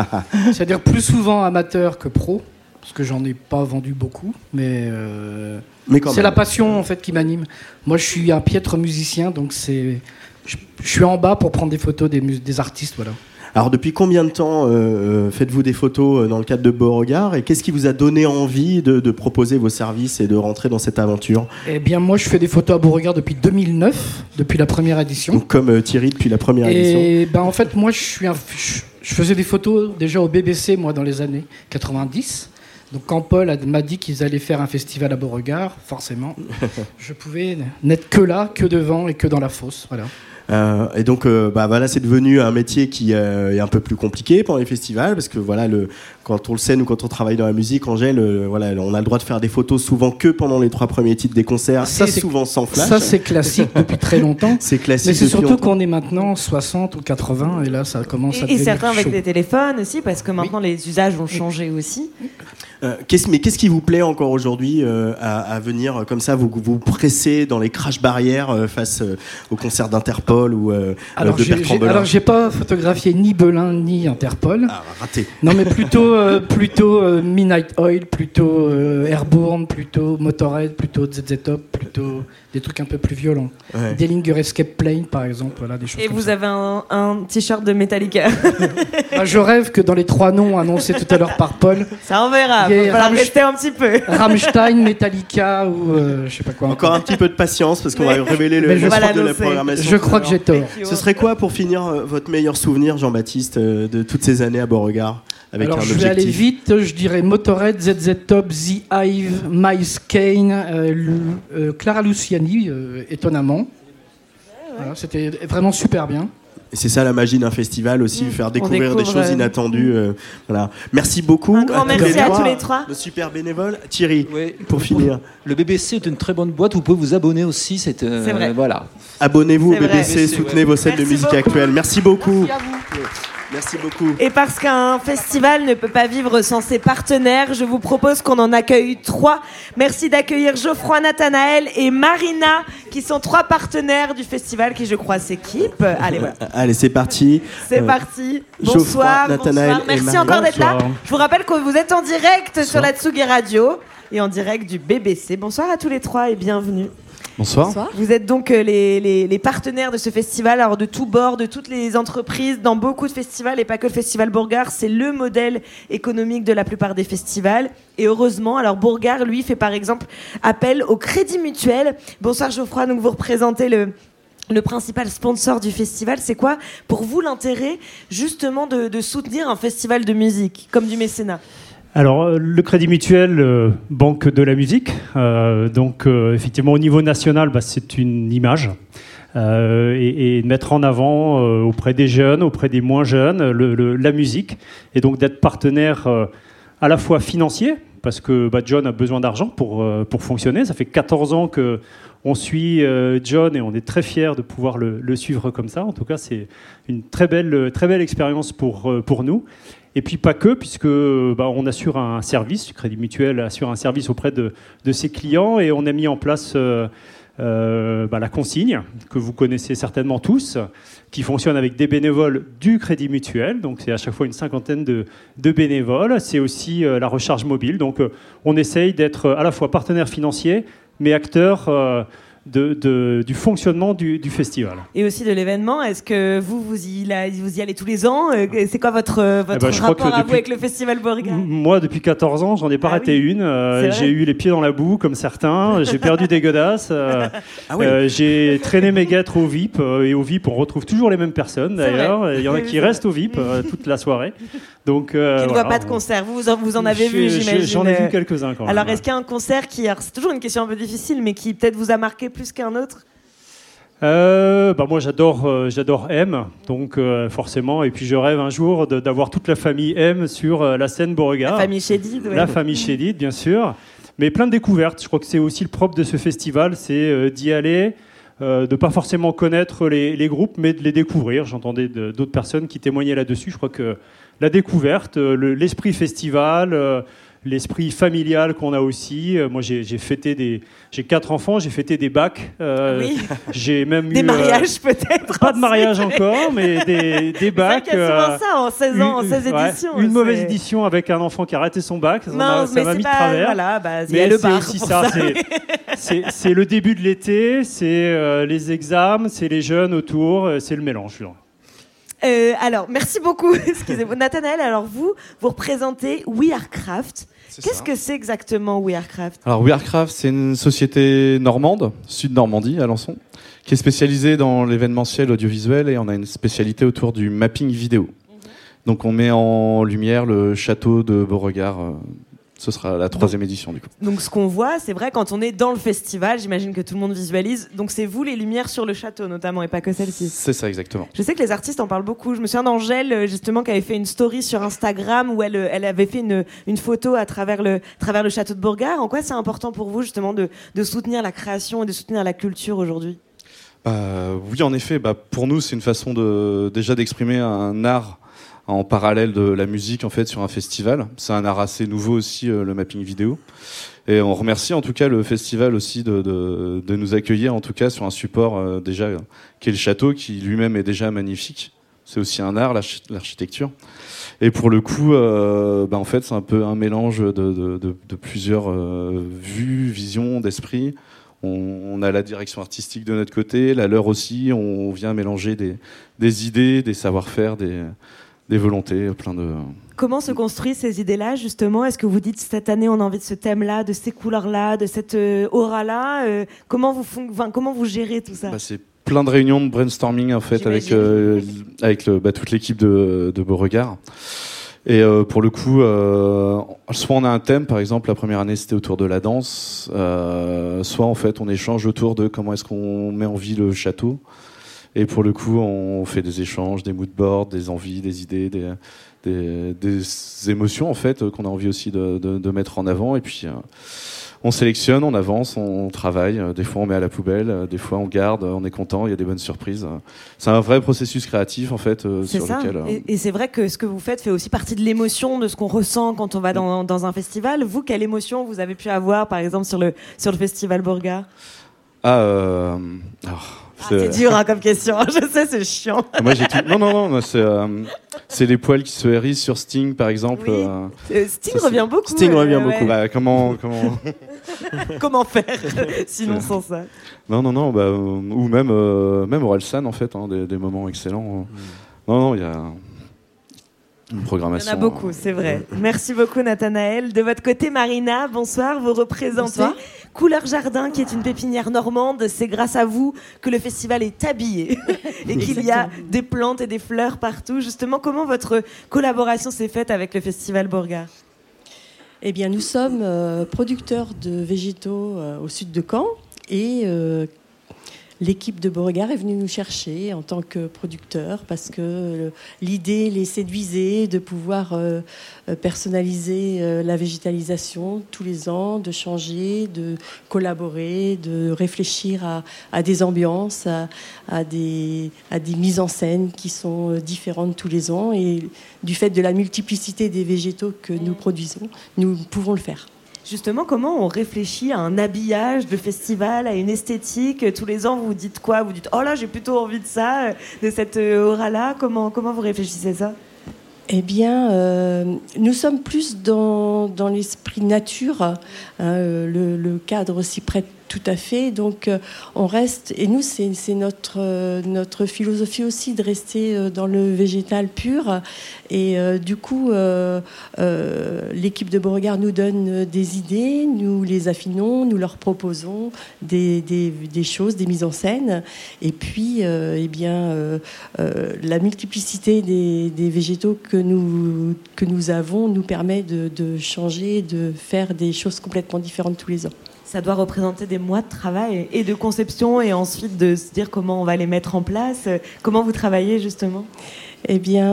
*laughs* C'est-à-dire plus souvent amateur que pro, parce que j'en ai pas vendu beaucoup, mais, euh, c'est la passion en fait qui m'anime. Moi, je suis un piètre musicien, donc c'est, je, suis en bas pour prendre des photos des, des artistes, voilà. Alors depuis combien de temps euh, euh, faites-vous des photos euh, dans le cadre de Beauregard et qu'est-ce qui vous a donné envie de, proposer vos services et de rentrer dans cette aventure? Eh bien moi je fais des photos à Beauregard depuis 2009, depuis la première édition. comme Thierry depuis la première édition. Et ben en fait moi je suis je faisais des photos déjà au BBC moi dans les années 90. Donc quand Paul m'a dit qu'ils allaient faire un festival à Beauregard, forcément, *laughs* je pouvais n'être que là, que devant et que dans la fosse. Voilà. Euh, et donc, euh, bah, voilà, c'est devenu un métier qui euh, est un peu plus compliqué pendant les festivals, parce que voilà, le, quand on le sait, nous, quand on travaille dans la musique, Angèle, voilà, on a le droit de faire des photos souvent que pendant les trois premiers titres des concerts, ça, et souvent sans flash. Ça, c'est classique depuis très longtemps. *laughs* c'est classique. Mais c'est surtout qu'on est maintenant 60 ou 80, et là, ça commence à devenir Et certains avec des téléphones aussi, parce que maintenant, les usages ont changé aussi. mais qu'est-ce qui vous plaît encore aujourd'hui à, venir comme ça, vous vous presser dans les crash barrières face aux concerts d'Interpol ou euh, alors, de Bertrand Alors j'ai pas photographié ni Belin ni Interpol. Ah, raté. Non mais plutôt *laughs* euh, plutôt euh, Midnight Oil, plutôt Airborne, plutôt Motorhead, plutôt ZZ Top, plutôt des trucs un peu plus violents. Ouais. Dillinger Escape Plane par exemple, voilà des choses. Et vous avez un, t-shirt de Metallica. *laughs* Ah, je rêve que dans les trois noms annoncés tout à l'heure par Paul. Ça on verra. Il va rester un petit peu. Rammstein, Metallica ou je sais pas quoi. Encore un petit peu de patience parce qu'on va révéler le, le de la programmation. Je crois que j'ai tort. Ce serait quoi pour finir euh, votre meilleur souvenir, Jean-Baptiste, euh, de toutes ces années à Beauregard avec Alors, un je vais aller vite, je dirais Motorhead, ZZ Top, The Hive, Miles Kane, euh, Clara Luciani, étonnamment. C'était vraiment super bien. Et c'est ça la magie d'un festival aussi, mmh. faire découvrir des choses inattendues. voilà. Merci beaucoup. Un grand merci à tous les trois. Le super bénévole. Thierry, pour finir. Le BBC est une très bonne boîte, vous pouvez vous abonner aussi. C'est vrai. Voilà. Abonnez-vous au BBC, soutenez vos scènes de musique actuelle. Merci beaucoup. Merci à vous. Merci beaucoup. Et parce qu'un festival ne peut pas vivre sans ses partenaires, je vous propose qu'on en accueille trois. Merci d'accueillir Geoffroy, Nathanaël et Marina, qui sont trois partenaires du festival qui, je crois, s'équipent. Allez, voilà. Allez, c'est parti. C'est parti. Bonsoir. bonsoir. Merci encore d'être là. Je vous rappelle que vous êtes en direct sur la Tsugi Radio et en direct du BBC. Bonsoir à tous les trois et bienvenue. Bonsoir. Vous êtes donc euh, les, partenaires de ce festival, alors de tous bords, de toutes les entreprises, dans beaucoup de festivals et pas que le Festival Bourgard. C'est le modèle économique de la plupart des festivals. Et heureusement, alors Bourgard, lui, fait par exemple appel au Crédit Mutuel. Bonsoir Geoffroy, donc vous représentez le, le principal sponsor du festival, c'est quoi pour vous l'intérêt justement de, soutenir un festival de musique, comme du mécénat? Alors, le Crédit Mutuel, banque de la musique. donc, effectivement, au niveau national, bah, c'est une image. et, mettre en avant auprès des jeunes, auprès des moins jeunes, la musique. Et donc, d'être partenaire à la fois financier, parce que bah, John a besoin d'argent pour, pour fonctionner. Ça fait 14 ans que on suit euh, John et on est très fiers de pouvoir le, suivre comme ça. En tout cas, c'est une très belle, très belle expérience pour, euh, pour nous. Et puis pas que, puisque bah, on assure un service, Crédit Mutuel assure un service auprès de, ses clients et on a mis en place euh, bah, la consigne, que vous connaissez certainement tous, qui fonctionne avec des bénévoles du Crédit Mutuel. Donc c'est à chaque fois une cinquantaine de, de bénévoles. C'est aussi la recharge mobile. Donc on essaye d'être à la fois partenaire financier, mais acteur euh, de, du fonctionnement du, festival. Et aussi de l'événement. Est-ce que vous, vous y, vous y allez tous les ans euh, C'est quoi votre, euh, votre eh ben, rapport à vous avec le Festival Beauregard Moi, depuis 14 ans, j'en ai pas ah raté une. j'ai eu les pieds dans la boue, comme certains. J'ai perdu des godasses. *laughs* Ah j'ai traîné mes guêtres au VIP. et au VIP, on retrouve toujours les mêmes personnes, d'ailleurs. Il y en a *laughs* qui restent au VIP toute la soirée. Donc, euh, qui ne voit pas de concert. Vous, vous en, avez vu, j'imagine. J'en ai vu quelques-uns quand même. Alors, est-ce qu'il y a un concert qui. C'est toujours une question un peu difficile, mais qui peut-être vous a marqué plus qu'un autre euh, bah moi j'adore euh, j'adore M donc forcément et puis je rêve un jour d'avoir toute la famille M sur la scène Beauregard. La famille Chédid. La famille Chédid bien sûr, mais plein de découvertes. Je crois que c'est aussi le propre de ce festival, c'est d'y aller, de pas forcément connaître les, les, groupes, mais de les découvrir. J'entendais d'autres personnes qui témoignaient là-dessus. Je crois que la découverte, euh, l'esprit festival, euh, l'esprit familial qu'on a aussi. Euh, moi, j'ai fêté des, j'ai quatre enfants, j'ai fêté des bacs. oui. J'ai même des mariages peut-être. Pas de mariage encore, mais des, des *laughs* bacs. C'est souvent ça en 16 ans, en 16 éditions. une mauvaise édition avec un enfant qui a raté son bac, ça m'a mis de travers. Voilà, bah, mais c'est aussi ça. c'est le début de l'été, c'est les examens, c'est les jeunes autour, c'est le mélange. Euh, alors, merci beaucoup. *laughs* Excusez-moi. Nathanaël, alors vous, vous représentez We Are Craft. Qu'est-ce que c'est exactement We Are Craft Alors, We Are Craft, c'est une société normande, sud-Normandie, à Alençon, qui est spécialisée dans l'événementiel audiovisuel et on a une spécialité autour du mapping vidéo. Mhm. Donc, on met en lumière le château de Beauregard euh, ce sera la troisième édition du coup. Donc ce qu'on voit, c'est vrai quand on est dans le festival, j'imagine que tout le monde visualise. Donc c'est vous les lumières sur le château notamment et pas que celle-ci. C'est ça exactement. Je sais que les artistes en parlent beaucoup. Je me souviens d'Angèle euh, justement qui avait fait une story sur Instagram où elle, euh, elle avait fait une, une photo à travers le, travers le château de Bourgard. En quoi c'est important pour vous justement de, de, soutenir la création et de soutenir la culture aujourd'hui? Bah, Oui en effet, bah, pour nous c'est une façon de, déjà d'exprimer un art en parallèle de la musique en fait sur un festival. C'est un art assez nouveau aussi euh, le mapping vidéo. Et on remercie en tout cas le festival aussi de, nous accueillir en tout cas sur un support euh, déjà qui est le château qui lui-même est déjà magnifique. C'est aussi un art l'architecture. Et pour le coup, euh, bah, en fait c'est un peu un mélange de, plusieurs vues, visions, d'esprit. On, a la direction artistique de notre côté, la leur aussi. On vient mélanger des idées, des savoir-faire, des des volontés, plein de. Comment se construisent ces idées-là, justement? Est-ce que vous dites cette année on a envie de ce thème-là, de ces couleurs-là, de cette euh, aura-là euh, comment, vous comment vous gérez tout ça? Bah, C'est plein de réunions de brainstorming en fait avec, euh, avec le, bah, toute l'équipe de, de Beauregard. Et pour le coup, soit on a un thème, par exemple, la première année c'était autour de la danse, soit en fait on échange autour de comment est-ce qu'on met en vie le château. Et pour le coup, on fait des échanges, des moodboards, des envies, des idées, des, des, émotions en fait qu'on a envie aussi de, de, mettre en avant. Et puis euh, on sélectionne, on avance, on travaille. Des fois, on met à la poubelle. Des fois, on garde. On est content. Il y a des bonnes surprises. C'est un vrai processus créatif, en fait, euh, sur ça. lequel. Euh, et, et c'est vrai que ce que vous faites fait aussi partie de l'émotion, de ce qu'on ressent quand on va dans, dans, un festival. Vous, quelle émotion vous avez pu avoir, par exemple, sur le sur le festival Bourga Ah, euh... Ah, c'est dur hein, comme question, *laughs* je sais, c'est chiant. Moi, tout... Non, non, non, euh, c'est les poils qui se hérissent sur Sting, par exemple. Euh, euh, Sting revient beaucoup. Sting revient beaucoup. Bah, comment, comment... *laughs* comment faire, *laughs* sinon sans ça Non, non, non, bah, ou même, même Orelsan, en fait, hein, des, des, moments excellents. Mm. Non, non, il y a programmation. Il y en a beaucoup, c'est vrai. Merci beaucoup, Nathanaël. De votre côté, Marina, bonsoir. Vous représentez Couleur Jardin, qui est une pépinière normande. C'est grâce à vous que le festival est habillé *laughs* et qu'il y a des plantes et des fleurs partout. Justement, comment votre collaboration s'est faite avec le festival Bourgard Eh bien, nous sommes producteurs de végétaux au sud de Caen et l'équipe de Beauregard est venue nous chercher en tant que producteur parce que euh, l'idée les séduisait de pouvoir euh, euh, personnaliser la végétalisation tous les ans, de changer, de collaborer, de réfléchir à, des ambiances, à, des, à des mises en scène qui sont différentes tous les ans. Et du fait de la multiplicité des végétaux que nous produisons, nous pouvons le faire. Justement, comment on réfléchit à un habillage de festival, à une esthétique Tous les ans, vous dites quoi? Vous dites, oh là, j'ai plutôt envie de ça, de cette aura-là. Comment, comment vous réfléchissez ça? Eh bien, euh, nous sommes plus dans, dans l'esprit nature. Hein, le, le, cadre s'y prête tout à fait. Donc, euh, on reste, et nous, c'est notre, euh, notre philosophie aussi de rester euh, dans le végétal pur. Et du coup, l'équipe de Beauregard nous donne des idées, nous les affinons, nous leur proposons des, choses, des mises en scène. Et puis, eh bien, la multiplicité des, végétaux que nous, avons nous permet de changer, de faire des choses complètement différentes tous les ans ça doit représenter des mois de travail et de conception et ensuite de se dire comment on va les mettre en place. Comment vous travaillez justement? Eh bien,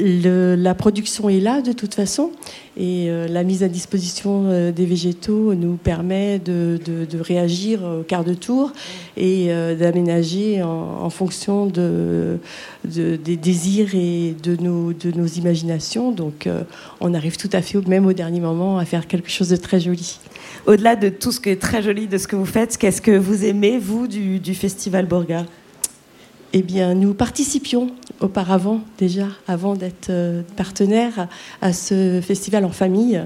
euh, la production est là de toute façon et euh, la mise à disposition euh, des végétaux nous permet de, réagir au quart de tour et d'aménager en, fonction de, des désirs et de nos, de nos imaginations. Donc on arrive tout à fait, même au dernier moment, à faire quelque chose de très joli au-delà de tout ce qui est très joli de ce que vous faites, qu'est-ce que vous aimez, vous, du, Festival Borga eh bien, nous participions auparavant, déjà, avant d'être euh, partenaires à ce festival en famille,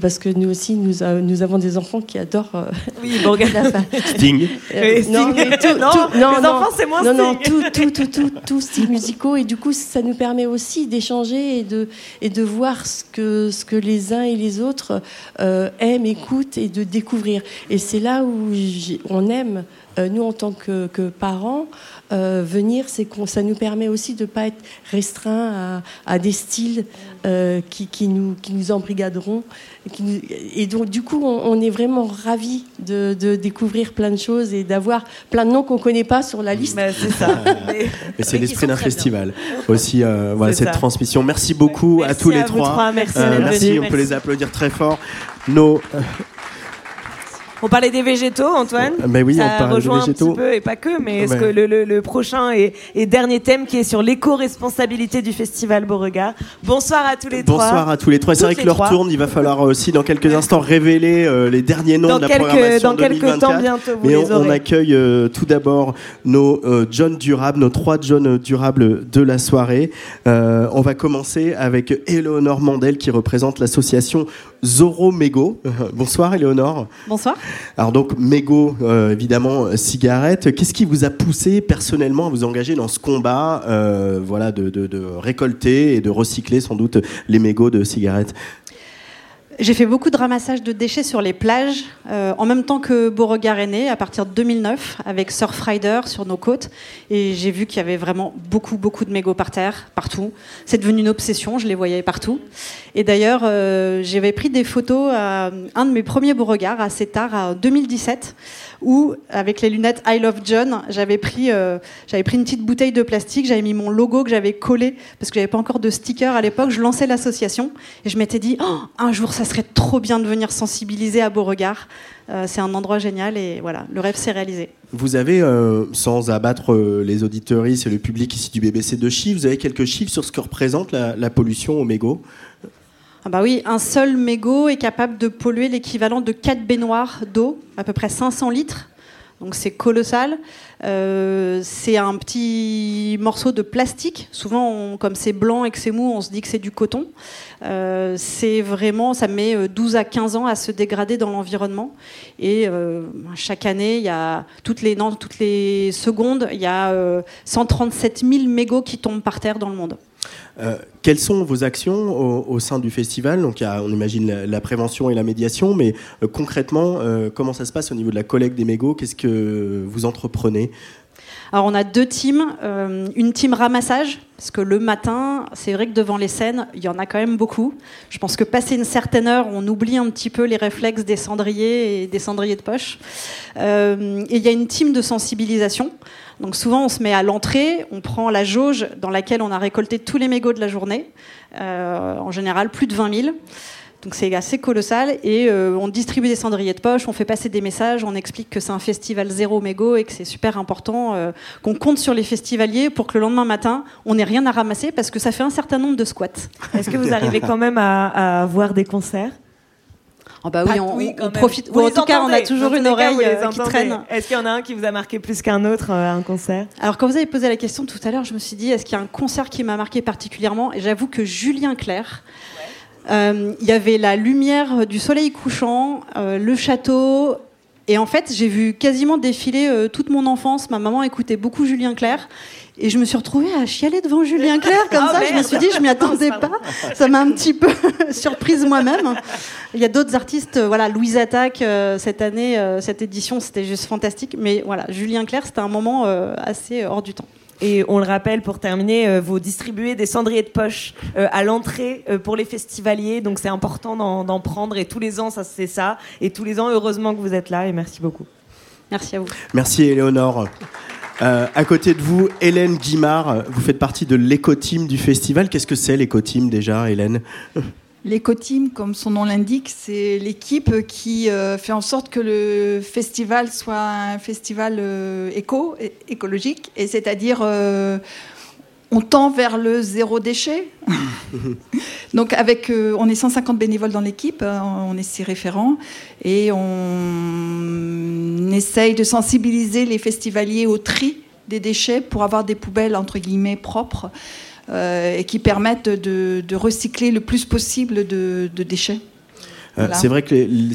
parce que nous aussi, nous, nous avons des enfants qui adorent. Euh, *laughs* oui, bon, *laughs* Sting. Euh, non, mais tout, *laughs* non, tout, non, les enfants, c'est moins non, non, tout, tout, tout, tout, tout style musicaux, et du coup, ça nous permet aussi d'échanger et de, et de voir ce que, ce que les uns et les autres aiment, écoutent et de découvrir. Et c'est là où on aime, nous, en tant que, que parents, euh, venir, c'est qu'on ça nous permet aussi de ne pas être restreint à, des styles euh, qui, qui, nous, qui nous embrigaderont. Et, donc, du coup, on, est vraiment ravis de, découvrir plein de choses et d'avoir plein de noms qu'on ne connaît pas sur la liste. Bah, c'est ça. *laughs* mais, c'est l'esprit d'un festival. Aussi, euh, voilà, cette transmission. Merci beaucoup à tous les trois. Merci, merci, on peut les applaudir très fort. Nos. On parlait des végétaux, Antoine. Mais oui, ça on parle rejoint des végétaux. un petit peu et pas que, mais est-ce que le, prochain et, dernier thème qui est sur l'éco-responsabilité du festival Beauregard? Bonsoir à tous les trois. Bonsoir à tous les trois. C'est vrai que leur tourne. Il va falloir aussi dans quelques instants révéler euh, les derniers noms de la programmation Dans quelques temps bientôt. Vous mais les on, accueille euh, tout d'abord nos euh, John durables, nos trois John durables de la soirée. on va commencer avec Eleonore Mandel qui représente l'association Zoro Mego. Bonsoir Eleonore. Bonsoir. Alors donc mégot, euh, évidemment, euh, cigarette. Qu'est-ce qui vous a poussé personnellement à vous engager dans ce combat, euh, voilà, de, de, récolter et de recycler sans doute les mégots de cigarettes? J'ai fait beaucoup de ramassage de déchets sur les plages, euh, en même temps que Beauregard est né, à partir de 2009, avec Surfrider sur nos côtes. Et j'ai vu qu'il y avait vraiment beaucoup, beaucoup de mégots par terre, partout. C'est devenu une obsession, je les voyais partout. Et d'ailleurs, euh, j'avais pris des photos à un de mes premiers Beauregard, assez tard, en 2017 où, avec les lunettes I Love John, j'avais pris, euh, pris une petite bouteille de plastique, j'avais mis mon logo que j'avais collé, parce que j'avais pas encore de sticker à l'époque, je lançais l'association, et je m'étais dit, oh, un jour, ça serait trop bien de venir sensibiliser à Beauregard. Euh, c'est un endroit génial, et voilà, le rêve s'est réalisé. Vous avez, euh, sans abattre les auditories et le public ici du BBC de chiffres, vous avez quelques chiffres sur ce que représente la, la pollution au mégot ah bah oui, un seul mégot est capable de polluer l'équivalent de 4 baignoires d'eau, à peu près 500 litres. Donc c'est colossal. Euh, c'est un petit morceau de plastique. Souvent, comme c'est blanc et que c'est mou, on se dit que c'est du coton. Euh, c'est vraiment, ça met 12 euh, à 15 ans à se dégrader dans l'environnement. Et chaque année, il y a toutes les, non, toutes les secondes, il y a 137 000 mégots qui tombent par terre dans le monde. Euh, quelles sont vos actions au, sein du festival Donc, on imagine la, prévention et la médiation, mais euh, concrètement, euh, comment ça se passe au niveau de la collecte des mégots? Qu'est-ce que vous entreprenez? Alors on a deux teams, une team ramassage, parce que le matin, c'est vrai que devant les scènes, il y en a quand même beaucoup. Je pense que passé une certaine heure, on oublie un petit peu les réflexes des cendriers et des cendriers de poche. Et il y a une team de sensibilisation. Donc souvent, on se met à l'entrée, on prend la jauge dans laquelle on a récolté tous les mégots de la journée, euh, en général plus de 20 000. Donc c'est assez colossal et euh, on distribue des cendriers de poche, on fait passer des messages, on explique que c'est un festival zéro mégot et que c'est super important, euh, qu'on compte sur les festivaliers pour que le lendemain matin on n'ait rien à ramasser parce que ça fait un certain nombre de squats. Est-ce que vous arrivez quand même à, voir des concerts? Oh bah oui, on, profite. en tout cas, on a toujours une oreille euh, qui traîne. Est-ce qu'il y en a un qui vous a marqué plus qu'un autre à un concert? Alors, quand vous avez posé la question tout à l'heure, je me suis dit est-ce qu'il y a un concert qui m'a marqué particulièrement? Et j'avoue que Julien Clerc, euh, il y avait la lumière du soleil couchant, euh, le château. Et en fait, j'ai vu quasiment défiler euh, toute mon enfance. Ma maman écoutait beaucoup Julien Clerc. Et je me suis retrouvée à chialer devant Julien Clerc comme oh, ça. Je me suis dit, je m'y attendais pas. Ça m'a un petit peu *laughs* surprise moi-même. Il y a d'autres artistes, voilà, Louise Attaque cette année, cette édition, c'était juste fantastique. Mais voilà, Julien Clerc, c'était un moment assez hors du temps. Et on le rappelle pour terminer, euh, vous distribuez des cendriers de poche euh, à l'entrée euh, pour les festivaliers, donc c'est important d'en prendre. Et tous les ans, ça c'est ça. Et tous les ans, heureusement que vous êtes là. Et merci beaucoup. Merci à vous. Merci Éléonore. À côté de vous, Hélène Guimard, vous faites partie de l'éco-team du festival. Qu'est-ce que c'est l'éco-team déjà, Hélène? L'éco-team, comme son nom l'indique, c'est l'équipe qui euh, fait en sorte que le festival soit un festival euh, éco, écologique, et c'est-à-dire euh, on tend vers le zéro déchet. *laughs* Donc avec, on est 150 bénévoles dans l'équipe, hein, on est six référents, et on essaye de sensibiliser les festivaliers au tri des déchets pour avoir des poubelles entre guillemets propres. Euh, et qui permettent de, recycler le plus possible de, déchets. Euh, c'est vrai qu'il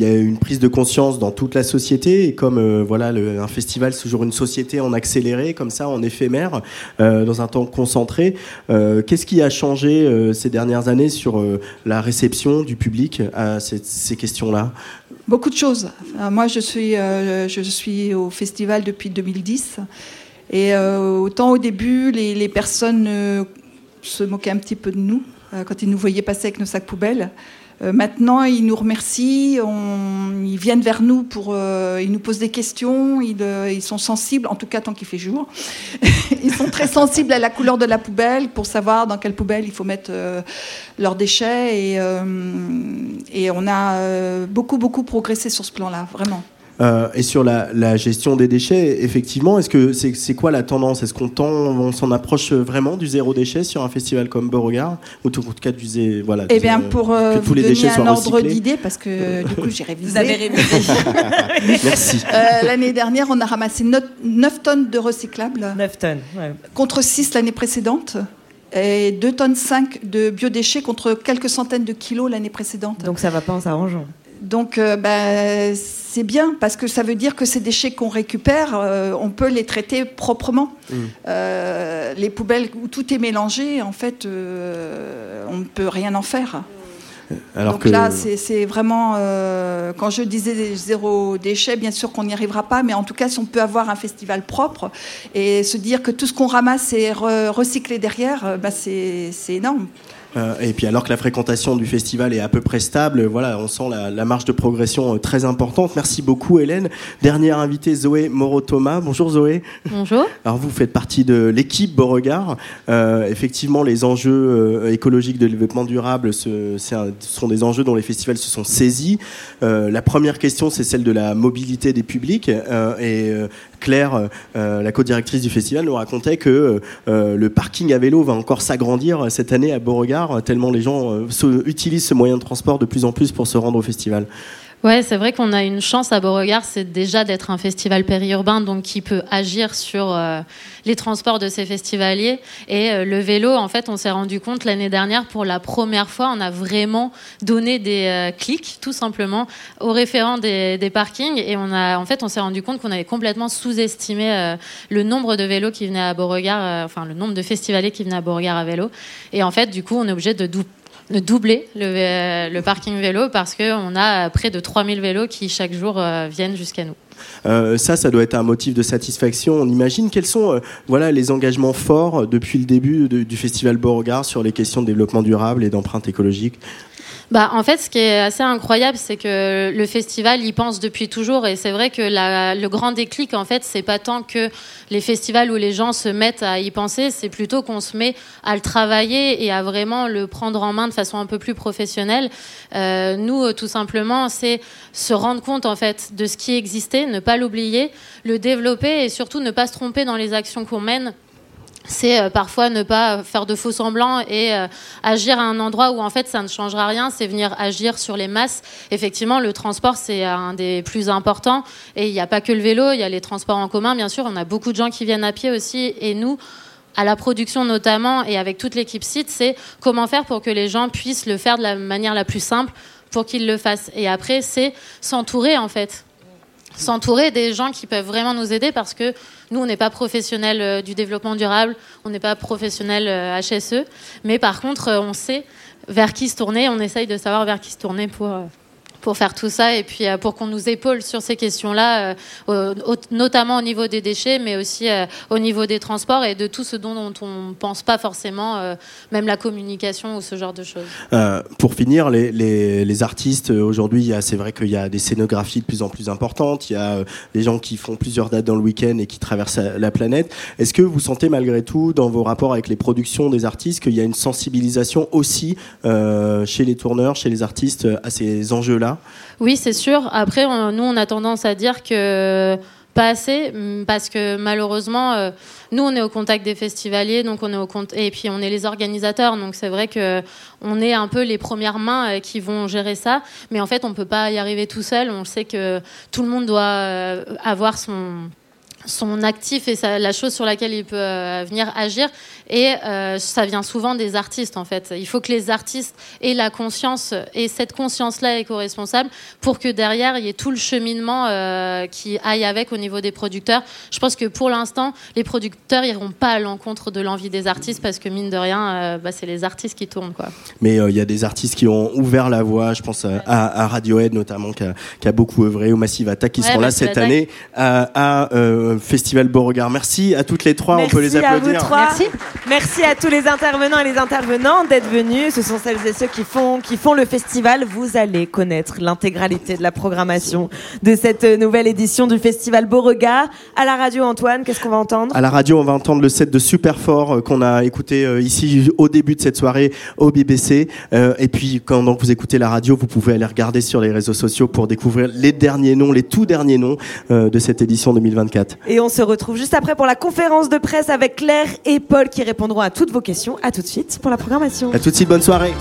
y a une prise de conscience dans toute la société et comme euh, voilà un festival c'est toujours une société en accéléré comme ça en éphémère dans un temps concentré. Qu'est-ce qui a changé ces dernières années sur la réception du public à ces, ces questions-là? Beaucoup de choses. moi je suis je suis au festival depuis 2010 et euh, autant au début, les, personnes euh, se moquaient un petit peu de nous euh, quand ils nous voyaient passer avec nos sacs poubelles. Maintenant, ils nous remercient, ils viennent vers nous pour, ils nous posent des questions, ils, sont sensibles, en tout cas tant qu'il fait jour. *laughs* ils sont très sensibles à la couleur de la poubelle pour savoir dans quelle poubelle il faut mettre leurs déchets et, et on a beaucoup beaucoup progressé sur ce plan-là, vraiment. Euh, et sur la, gestion des déchets, effectivement, est-ce que c'est quoi la tendance? Est-ce qu'on on s'en approche vraiment du zéro déchet sur un festival comme Beauregard? Ou en tout cas du voilà Eh bien, pour euh, tous les déchets un ordre d'idée, parce que du coup j'ai révisé. Vous avez révisé. *laughs* Merci. Euh, l'année dernière, on a ramassé 9 tonnes de recyclables. 9 tonnes. Contre 6 l'année précédente et 2 tonnes 5 de biodéchets contre quelques centaines de kilos l'année précédente. Donc ça va pas en s'arrangeant. Donc euh, bah, c'est bien parce que ça veut dire que ces déchets qu'on récupère, euh, on peut les traiter proprement. Mm. Euh, les poubelles où tout est mélangé, en fait, on ne peut rien en faire. Donc là, c'est vraiment, quand je disais zéro déchet, bien sûr qu'on n'y arrivera pas, mais en tout cas, si on peut avoir un festival propre et se dire que tout ce qu'on ramasse est recyclé derrière, bah, c'est énorme. Euh, et puis alors que la fréquentation du festival est à peu près stable, voilà, on sent la, marge de progression euh, très importante. Merci beaucoup Hélène. Dernière invitée Zoé Moreau-Thomas. Bonjour Zoé. Bonjour. Alors vous faites partie de l'équipe Beauregard. Euh, effectivement, les enjeux écologiques de développement durable, ce, sont des enjeux dont les festivals se sont saisis. la première question, c'est celle de la mobilité des publics. et Claire, la co-directrice du festival, nous racontait que le parking à vélo va encore s'agrandir cette année à Beauregard tellement les gens euh, utilisent ce moyen de transport de plus en plus pour se rendre au festival. Ouais, c'est vrai qu'on a une chance à Beauregard, c'est déjà d'être un festival périurbain, donc qui peut agir sur euh, les transports de ces festivaliers. Et euh, le vélo, en fait, on s'est rendu compte l'année dernière, pour la première fois, on a vraiment donné des clics, tout simplement, aux référents des, parkings. Et on a, en fait, on s'est rendu compte qu'on avait complètement sous-estimé le nombre de vélos qui venaient à Beauregard, enfin le nombre de festivaliers qui venaient à Beauregard à vélo. Et en fait, du coup, on est obligé de de doubler le, le, parking vélo parce qu'on a près de 3000 vélos qui chaque jour euh, viennent jusqu'à nous. ça, ça doit être un motif de satisfaction. On imagine quels sont les engagements forts depuis le début du Festival Beauregard sur les questions de développement durable et d'empreinte écologique bah, en fait, ce qui est assez incroyable, c'est que le festival y pense depuis toujours. Et c'est vrai que le grand déclic, en fait, c'est pas tant que les festivals où les gens se mettent à y penser, c'est plutôt qu'on se met à le travailler et à vraiment le prendre en main de façon un peu plus professionnelle. Euh, nous, tout simplement, c'est se rendre compte, en fait, de ce qui existait, ne pas l'oublier, le développer et surtout ne pas se tromper dans les actions qu'on mène c'est euh, parfois ne pas faire de faux semblants et euh, agir à un endroit où en fait ça ne changera rien, c'est venir agir sur les masses. Effectivement, le transport c'est un des plus importants et il n'y a pas que le vélo, il y a les transports en commun bien sûr, on a beaucoup de gens qui viennent à pied aussi et nous à la production notamment et avec toute l'équipe site, c'est comment faire pour que les gens puissent le faire de la manière la plus simple pour qu'ils le fassent. Et après, c'est s'entourer en fait s'entourer des gens qui peuvent vraiment nous aider parce que nous, on n'est pas professionnels euh, du développement durable, on n'est pas professionnels HSE, euh, mais par contre, euh, on sait vers qui se tourner, on essaye de savoir vers qui se tourner pour pour faire tout ça et puis euh, pour qu'on nous épaule sur ces questions-là, euh, notamment au niveau des déchets, mais aussi euh, au niveau des transports et de tout ce dont, on ne pense pas forcément, même la communication ou ce genre de choses. pour finir, les, les, artistes, aujourd'hui, c'est vrai qu'il y a des scénographies de plus en plus importantes, il y a des gens qui font plusieurs dates dans le week-end et qui traversent la planète. Est-ce que vous sentez malgré tout, dans vos rapports avec les productions des artistes, qu'il y a une sensibilisation aussi chez les tourneurs, chez les artistes à ces enjeux-là? Oui, c'est sûr. Après, nous, on a tendance à dire que pas assez parce que malheureusement euh, nous on est au contact des festivaliers donc on est au compte et puis on est les organisateurs donc c'est vrai que on est un peu les premières mains euh, qui vont gérer ça mais en fait on peut pas y arriver tout seul on sait que tout le monde doit euh, avoir son son actif et la chose sur laquelle il peut venir agir. Et euh, ça vient souvent des artistes, en fait. Il faut que les artistes aient la conscience, et cette conscience-là éco-responsable, pour que derrière, il y ait tout le cheminement euh, qui aille avec au niveau des producteurs. Je pense que pour l'instant, les producteurs iront pas à l'encontre de l'envie des artistes, parce que mine de rien, bah, c'est les artistes qui tournent. Quoi. Mais il y a des artistes qui ont ouvert la voie, je pense à, Radiohead notamment, qui a, beaucoup œuvré, au Massive Attack, qui seront là cette année, à Festival Beauregard. Merci à toutes les trois, on peut les applaudir. À vous trois. Merci. Merci à tous les intervenants et les intervenantes d'être venus. Ce sont celles et ceux qui font, qui font le festival. Vous allez connaître l'intégralité de la programmation de cette nouvelle édition du Festival Beauregard. À la radio, Antoine, qu'est-ce qu'on va entendre? À la radio, on va entendre le set de Super Fort euh, qu'on a écouté euh, ici au début de cette soirée au BBC. Euh, et puis, quand donc, vous écoutez la radio, vous pouvez aller regarder sur les réseaux sociaux pour découvrir les derniers noms, les tout derniers noms de cette édition 2024. Et on se retrouve juste après pour la conférence de presse avec Claire et Paul qui répondront à toutes vos questions. À tout de suite pour la programmation. À tout de suite, bonne soirée.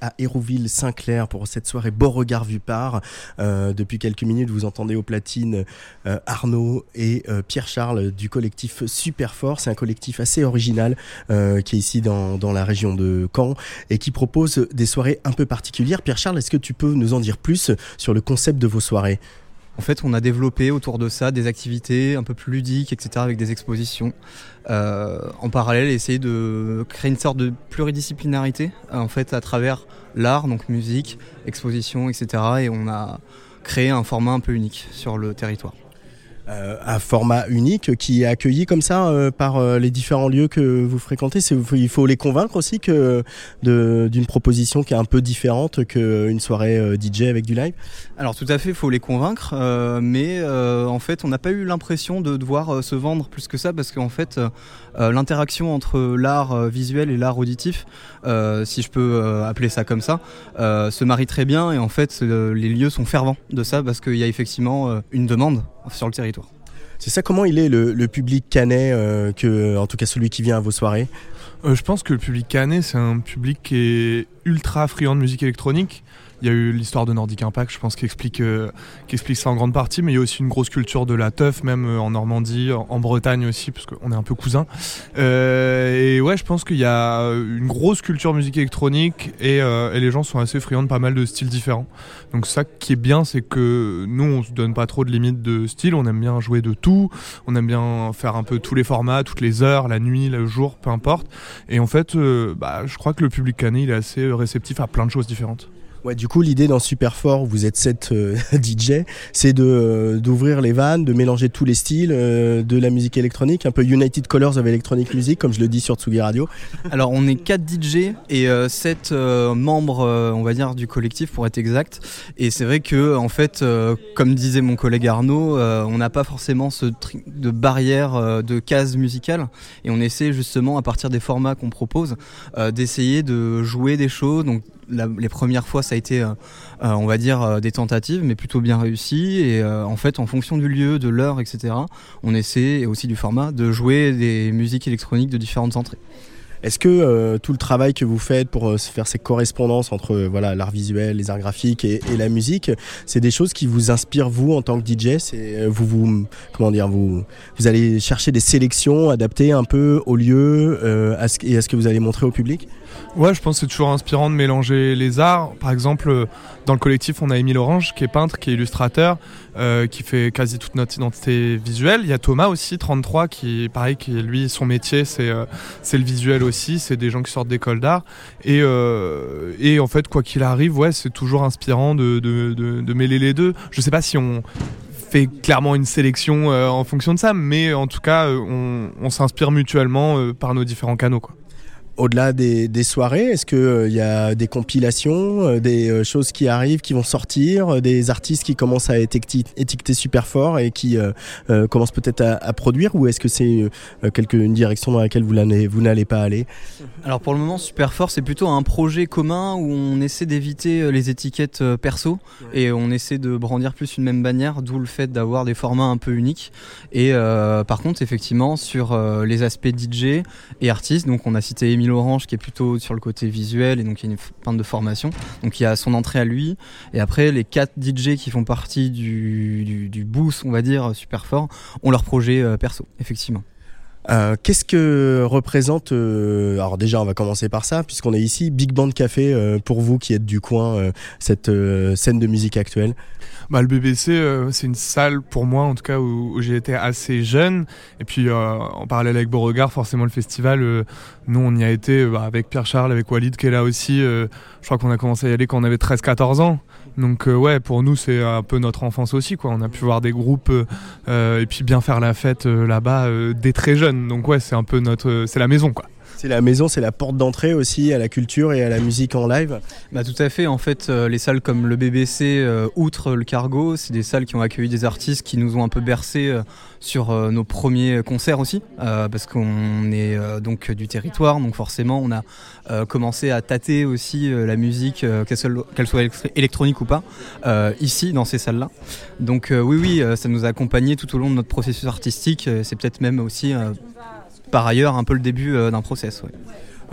À Hérouville-Saint-Clair pour cette soirée Beauregard vu par. Euh, depuis quelques minutes, vous entendez au platine euh, Arnaud et euh, Pierre-Charles du collectif Superfort. C'est un collectif assez original qui est ici dans, dans, la région de Caen et qui propose des soirées un peu particulières. Pierre-Charles, est-ce que tu peux nous en dire plus sur le concept de vos soirées? En fait, on a développé autour de ça des activités un peu plus ludiques, etc., avec des expositions. Euh, en parallèle, essayer de créer une sorte de pluridisciplinarité, en fait, à travers l'art, donc musique, exposition, etc. Et on a créé un format un peu unique sur le territoire. Euh, un format unique qui est accueilli comme ça euh, par euh, les différents lieux que vous fréquentez. Il faut les convaincre aussi que d'une proposition qui est un peu différente qu'une soirée DJ avec du live. Alors tout à fait, il faut les convaincre, mais en fait on n'a pas eu l'impression de devoir se vendre plus que ça parce qu'en fait l'interaction entre l'art visuel et l'art auditif, si je peux appeler ça comme ça, se marie très bien et en fait les lieux sont fervents de ça parce qu'il y a effectivement une demande sur le territoire. C'est ça, comment il est le, public canet, euh, que, en tout cas celui qui vient à vos soirées? Euh, Je pense que le public canet, c'est un public qui est ultra friand de musique électronique. Il y a eu l'histoire de Nordic Impact, je pense, qui explique, euh, qui explique ça en grande partie, mais il y a aussi une grosse culture de la teuf, même euh, en Normandie, en Bretagne aussi, parce qu'on est un peu cousins. Euh, et ouais, je pense qu'il y a une grosse culture musique électronique et, et, les gens sont assez friands de pas mal de styles différents. Donc ça qui est bien, c'est que nous, on se donne pas trop de limites de style, on aime bien jouer de tout, on aime bien faire un peu tous les formats, toutes les heures, la nuit, le jour, peu importe. Et en fait, bah, je crois que le public canet, il est assez réceptif à plein de choses différentes. Ouais, du coup, l'idée dans Superfort, vous êtes 7 euh, *laughs* DJ, c'est de euh, d'ouvrir les vannes, de mélanger tous les styles euh, de la musique électronique, un peu United Colors of Electronic Music, comme je le dis sur Tsugi Radio. Alors, on est 4 DJ et 7 membres, on va dire, du collectif pour être exact. Et c'est vrai que, en fait, comme disait mon collègue Arnaud, on n'a pas forcément ce de barrière de cases musicales et on essaie justement, à partir des formats qu'on propose, d'essayer de jouer des choses. Les premières fois, ça a été, euh, euh, on va dire, euh, des tentatives, mais plutôt bien réussies. Et en fait, en fonction du lieu, de l'heure, etc., on essaie, et aussi du format, de jouer des musiques électroniques de différentes entrées. Est-ce que tout le travail que vous faites pour faire ces correspondances entre voilà l'art visuel, les arts graphiques et, la musique, c'est des choses qui vous inspirent vous en tant que DJ C'est vous vous comment dire vous vous allez chercher des sélections adaptées un peu au lieu et à ce que vous allez montrer au public? Ouais, je pense que c'est toujours inspirant de mélanger les arts. Par exemple, euh, dans le collectif, on a Émile Orange, qui est peintre, qui est illustrateur, euh, qui fait quasi toute notre identité visuelle. Il y a Thomas aussi, 33, qui, pareil, qui lui, son métier, c'est euh, c'est le visuel aussi. C'est des gens qui sortent d'école d'art. Et, et en fait, quoi qu'il arrive, ouais, c'est toujours inspirant de, de, de, mêler les deux. Je sais pas si on fait clairement une sélection en fonction de ça, mais en tout cas, on s'inspire mutuellement par nos différents canaux. Quoi au-delà des, soirées, est-ce qu'il euh, y a des compilations, euh, des euh, choses qui arrivent, qui vont sortir, des artistes qui commencent à être étiquetés super fort et qui commencent peut-être à, produire Ou est-ce que c'est une direction dans laquelle vous n'allez pas aller? Alors pour le moment, super fort, c'est plutôt un projet commun où on essaie d'éviter les étiquettes perso et on essaie de brandir plus une même bannière, d'où le fait d'avoir des formats un peu uniques. Et par contre, effectivement, sur les aspects DJ et artistes, donc on a cité Orange qui est plutôt sur le côté visuel et donc il y a une pente de formation. Donc il y a son entrée à lui. Et après, les quatre DJ qui font partie du, du, boost, on va dire, super fort, ont leur projet euh, perso, effectivement. Euh, qu'est-ce que représente, euh, alors déjà on va commencer par ça, puisqu'on est ici, Big Band Café, pour vous qui êtes du coin, cette scène de musique actuelle? Bah, le BBC, euh, c'est une salle pour moi, en tout cas, où, j'ai été assez jeune. Et puis, euh, en parallèle avec Beauregard, forcément, le festival, euh, nous, on y a été bah, avec Pierre Charles, avec Walid qui est là aussi. je crois qu'on a commencé à y aller quand on avait 13-14 ans. Donc, ouais, pour nous, c'est un peu notre enfance aussi, quoi. On a pu voir des groupes et puis bien faire la fête là-bas dès très jeune. Donc, ouais, c'est un peu notre. C'est la maison, quoi. C'est la maison, c'est la porte d'entrée aussi à la culture et à la musique en live. Bah, tout à fait. En fait, euh, les salles comme le BBC, euh, outre le Cargo, c'est des salles qui ont accueilli des artistes qui nous ont un peu bercé euh, sur nos premiers concerts aussi, parce qu'on est donc du territoire, donc forcément on a commencé à tâter aussi la musique, qu'elle soit électronique ou pas, ici dans ces salles-là. Donc oui, oui, ça nous a accompagnés tout au long de notre processus artistique. C'est peut-être même aussi par ailleurs un peu le début euh, d'un process.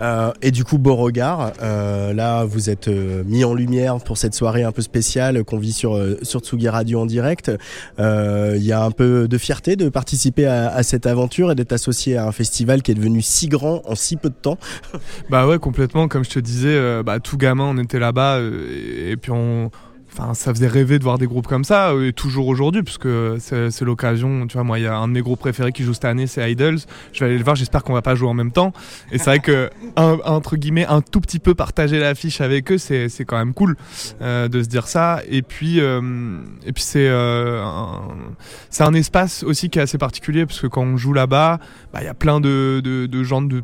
Euh, et du coup, Beauregard, euh, là, vous êtes euh, mis en lumière pour cette soirée un peu spéciale qu'on vit sur, sur Tsugi Radio en direct. Il y a un peu de fierté de participer à, cette aventure et d'être associé à un festival qui est devenu si grand en si peu de temps. Bah ouais, complètement. Comme je te disais, bah, tout gamin, on était là-bas et puis on Ça faisait rêver de voir des groupes comme ça, et toujours aujourd'hui, puisque c'est l'occasion. Tu vois, moi, il y a un de mes groupes préférés qui joue cette année, c'est Idols. Je vais aller le voir, j'espère qu'on va pas jouer en même temps. Et c'est vrai que, *laughs* entre guillemets, un tout petit peu partager l'affiche avec eux, c'est quand même cool euh, de se dire ça. Et puis, euh, et puis c'est euh, un, espace aussi qui est assez particulier, parce que quand on joue là-bas, bah, il y a plein de, de gens de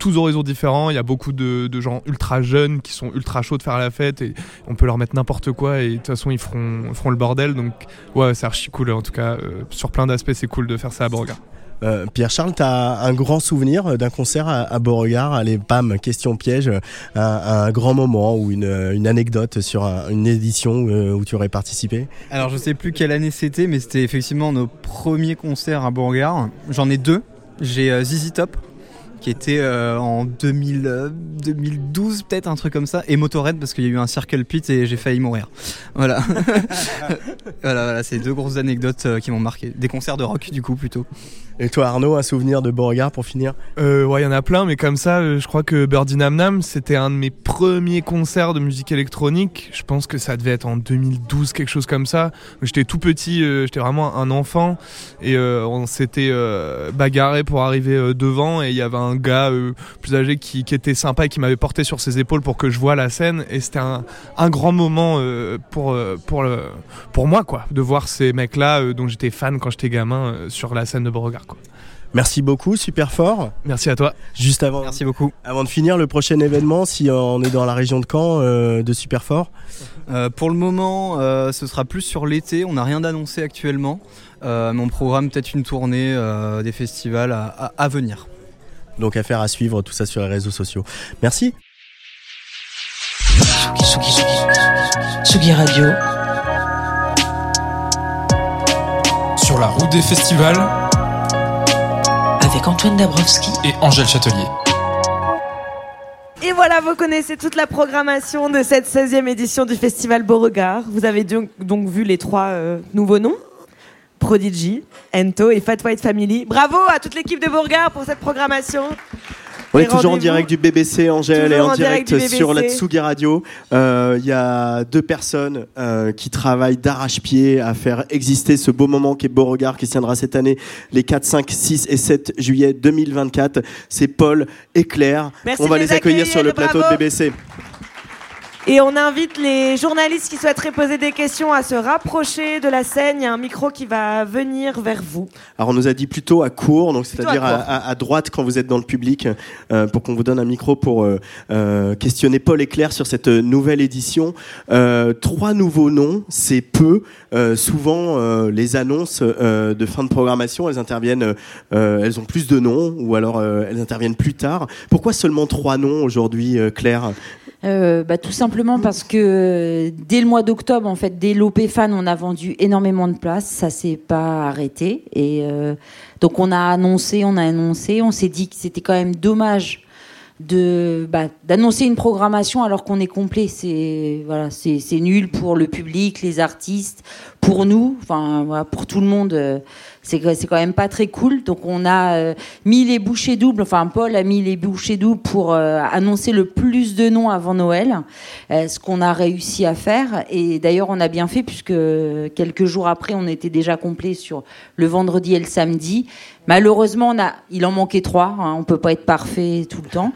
tous horizons différents. Il y a beaucoup de, gens ultra jeunes qui sont ultra chauds de faire la fête et on peut leur mettre n'importe quoi et de toute façon ils feront, feront le bordel. Donc ouais, c'est archi cool en tout cas. Euh, sur plein d'aspects, c'est cool de faire ça à Beauregard. Euh, Pierre-Charles, tu as un grand souvenir d'un concert à, Beauregard? Allez, pam, question piège, un, grand moment ou une, anecdote sur une édition euh, où tu aurais participé? Alors, je sais plus quelle année c'était, mais c'était effectivement nos premiers concerts à Beauregard. J'en ai deux. J'ai ZZ Top qui était euh, en 2000, 2012 peut-être un truc comme ça et Motorhead parce qu'il y a eu un circle pit et j'ai failli mourir. *laughs* Voilà. *laughs* Voilà, voilà c'est deux grosses anecdotes euh, qui m'ont marqué. Des concerts de rock du coup plutôt. Et toi Arnaud un souvenir de Beauregard pour finir? Euh, ouais il y en a plein mais comme ça je crois que Birdie Nam Nam c'était un de mes premiers concerts de musique électronique. Je pense que ça devait être en 2012 quelque chose comme ça. J'étais tout petit j'étais vraiment un enfant et on s'était bagarré pour arriver devant et il y avait un un gars euh, plus âgé qui, était sympa et qui m'avait porté sur ses épaules pour que je vois la scène. Et c'était un, grand moment euh, pour, euh, pour, le, pour moi, quoi, de voir ces mecs-là dont j'étais fan quand j'étais gamin sur la scène de Beauregard. Quoi. Merci beaucoup, super fort. Merci à toi. Juste avant, merci beaucoup. Avant de finir, le prochain événement, si on est dans la région de Caen, de super fort. pour le moment, ce sera plus sur l'été. On n'a rien d'annoncé actuellement. mon programme peut-être une tournée des festivals à venir. Donc affaire à suivre, tout ça sur les réseaux sociaux. Merci. Sugi Radio. Sur la route des festivals. Avec Antoine Dabrowski et Angèle Châtelier. Et voilà, vous connaissez toute la programmation de cette 16e édition du Festival Beauregard. Vous avez donc, vu les trois euh, nouveaux noms Prodigy, Ento et Fat White Family. Bravo à toute l'équipe de Beauregard pour cette programmation. On est toujours en direct du BBC, Angèle, et en, direct, sur la Tsugi Radio. Il euh, y a deux personnes euh, qui travaillent d'arrache-pied à faire exister ce beau moment qui est Beauregard, qui se tiendra cette année les 4, 5, 6 et 7 juillet 2024. C'est Paul et Claire. Merci On va les accueillir sur le plateau de BBC. Et on invite les journalistes qui souhaiteraient poser des questions à se rapprocher de la scène. Il y a un micro qui va venir vers vous. Alors on nous a dit plutôt à court, donc c'est-à-dire à, droite quand vous êtes dans le public, euh, pour qu'on vous donne un micro pour euh, euh, questionner Paul et Claire sur cette nouvelle édition. trois nouveaux noms, c'est peu. souvent les annonces de fin de programmation, elles interviennent, elles ont plus de noms ou alors elles interviennent plus tard. Pourquoi seulement trois noms aujourd'hui, Claire? Euh, bah, tout simplement parce que dès le mois d'octobre, en fait, dès l'OPFAN, on a vendu énormément de places. Ça s'est pas arrêté. Et euh, donc, on a annoncé, on a annoncé. On s'est dit que c'était quand même dommage de bah, d'annoncer une programmation alors qu'on est complet. C'est voilà, c'est nul pour le public, les artistes, pour nous, enfin pour tout le monde c'est quand même pas très cool. Donc on a euh, mis les bouchées doubles, enfin Paul a mis les bouchées doubles pour euh, annoncer le plus de noms avant Noël, euh, ce qu'on a réussi à faire. Et d'ailleurs on a bien fait puisque quelques jours après on était déjà complet sur le vendredi et le samedi. Malheureusement, on a, il en manquait trois. Hein, on peut pas être parfait tout le temps.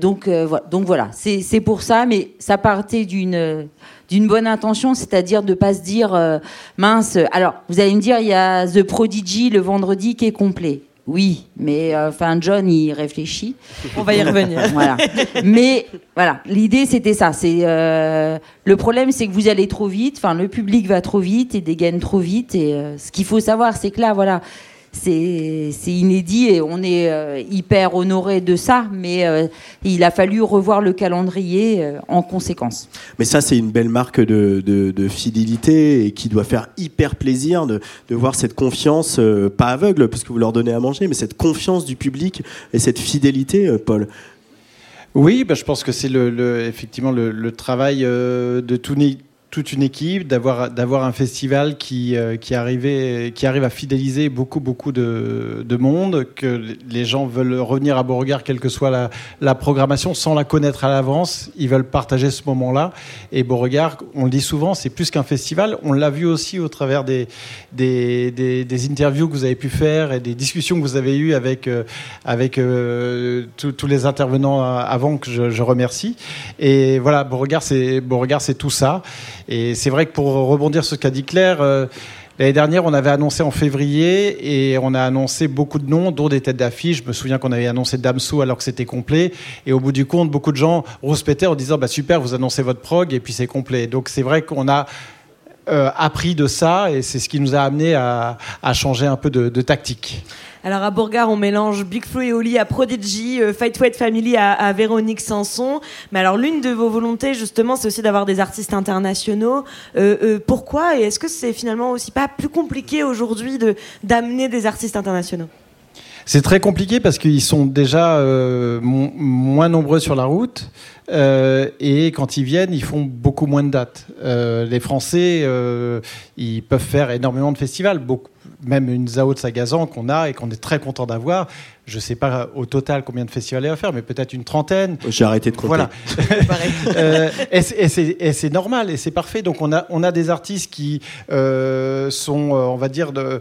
donc, donc voilà, c'est pour ça. Mais ça partait d'une d'une bonne intention, c'est-à-dire de pas se dire euh, mince. Alors, vous allez me dire, il y a The Prodigy le vendredi qui est complet. Oui, mais euh, enfin John il réfléchit. On va y revenir. *laughs* voilà. Mais voilà, l'idée c'était ça. C'est euh, le problème, c'est que vous allez trop vite. Enfin, le public va trop vite et dégaine trop vite. Et ce qu'il faut savoir, c'est que là, voilà, c'est inédit et on est euh, hyper honoré de ça, mais euh, il a fallu revoir le calendrier euh, en conséquence. Mais ça, c'est une belle marque de, fidélité et qui doit faire hyper plaisir de, voir cette confiance, pas aveugle parce que vous leur donnez à manger, mais cette confiance du public et cette fidélité, Paul. Oui, bah, je pense que c'est le, effectivement le, travail de tout, toute une équipe, d'avoir d'avoir un festival qui euh, qui arrivait qui arrive à fidéliser beaucoup beaucoup de, de, monde, que les gens veulent revenir à Beauregard quelle que soit la, la programmation sans la connaître à l'avance, ils veulent partager ce moment-là. Et Beauregard, on le dit souvent, c'est plus qu'un festival. On l'a vu aussi au travers des des, des interviews que vous avez pu faire et des discussions que vous avez eues avec euh, avec euh, tous les intervenants avant que je, je remercie. Et voilà, Beauregard, c'est Beauregard, c'est tout ça. Et c'est vrai que pour rebondir sur ce qu'a dit Claire, euh, l'année dernière, on avait annoncé en février et on a annoncé beaucoup de noms, dont des têtes d'affiche. Je me souviens qu'on avait annoncé Damso alors que c'était complet. Et au bout du compte, beaucoup de gens rouspétaient en disant bah, Super, vous annoncez votre prog et puis c'est complet. Donc c'est vrai qu'on a. Euh, appris de ça et c'est ce qui nous a amené à, changer un peu de tactique. Alors à Bourgard, on mélange Big Flo et Oli à Prodigy, euh, Fight White Family à, Véronique Sanson. Mais alors l'une de vos volontés, justement, c'est aussi d'avoir des artistes internationaux. Euh, euh, pourquoi Et est-ce que c'est finalement aussi pas plus compliqué aujourd'hui de d'amener des artistes internationaux? C'est très compliqué parce qu'ils sont déjà moins nombreux sur la route et quand ils viennent, ils font beaucoup moins de dates. les Français, ils peuvent faire énormément de festivals, beaucoup, même une Zao de Sagazan qu'on a et qu'on est très content d'avoir. Je ne sais pas au total combien de festivals il va faire, mais peut-être une trentaine. J'ai arrêté de compter. Voilà. *laughs* euh, et c'est normal et c'est parfait. Donc on a, on a des artistes qui euh, sont, euh, on va dire, de,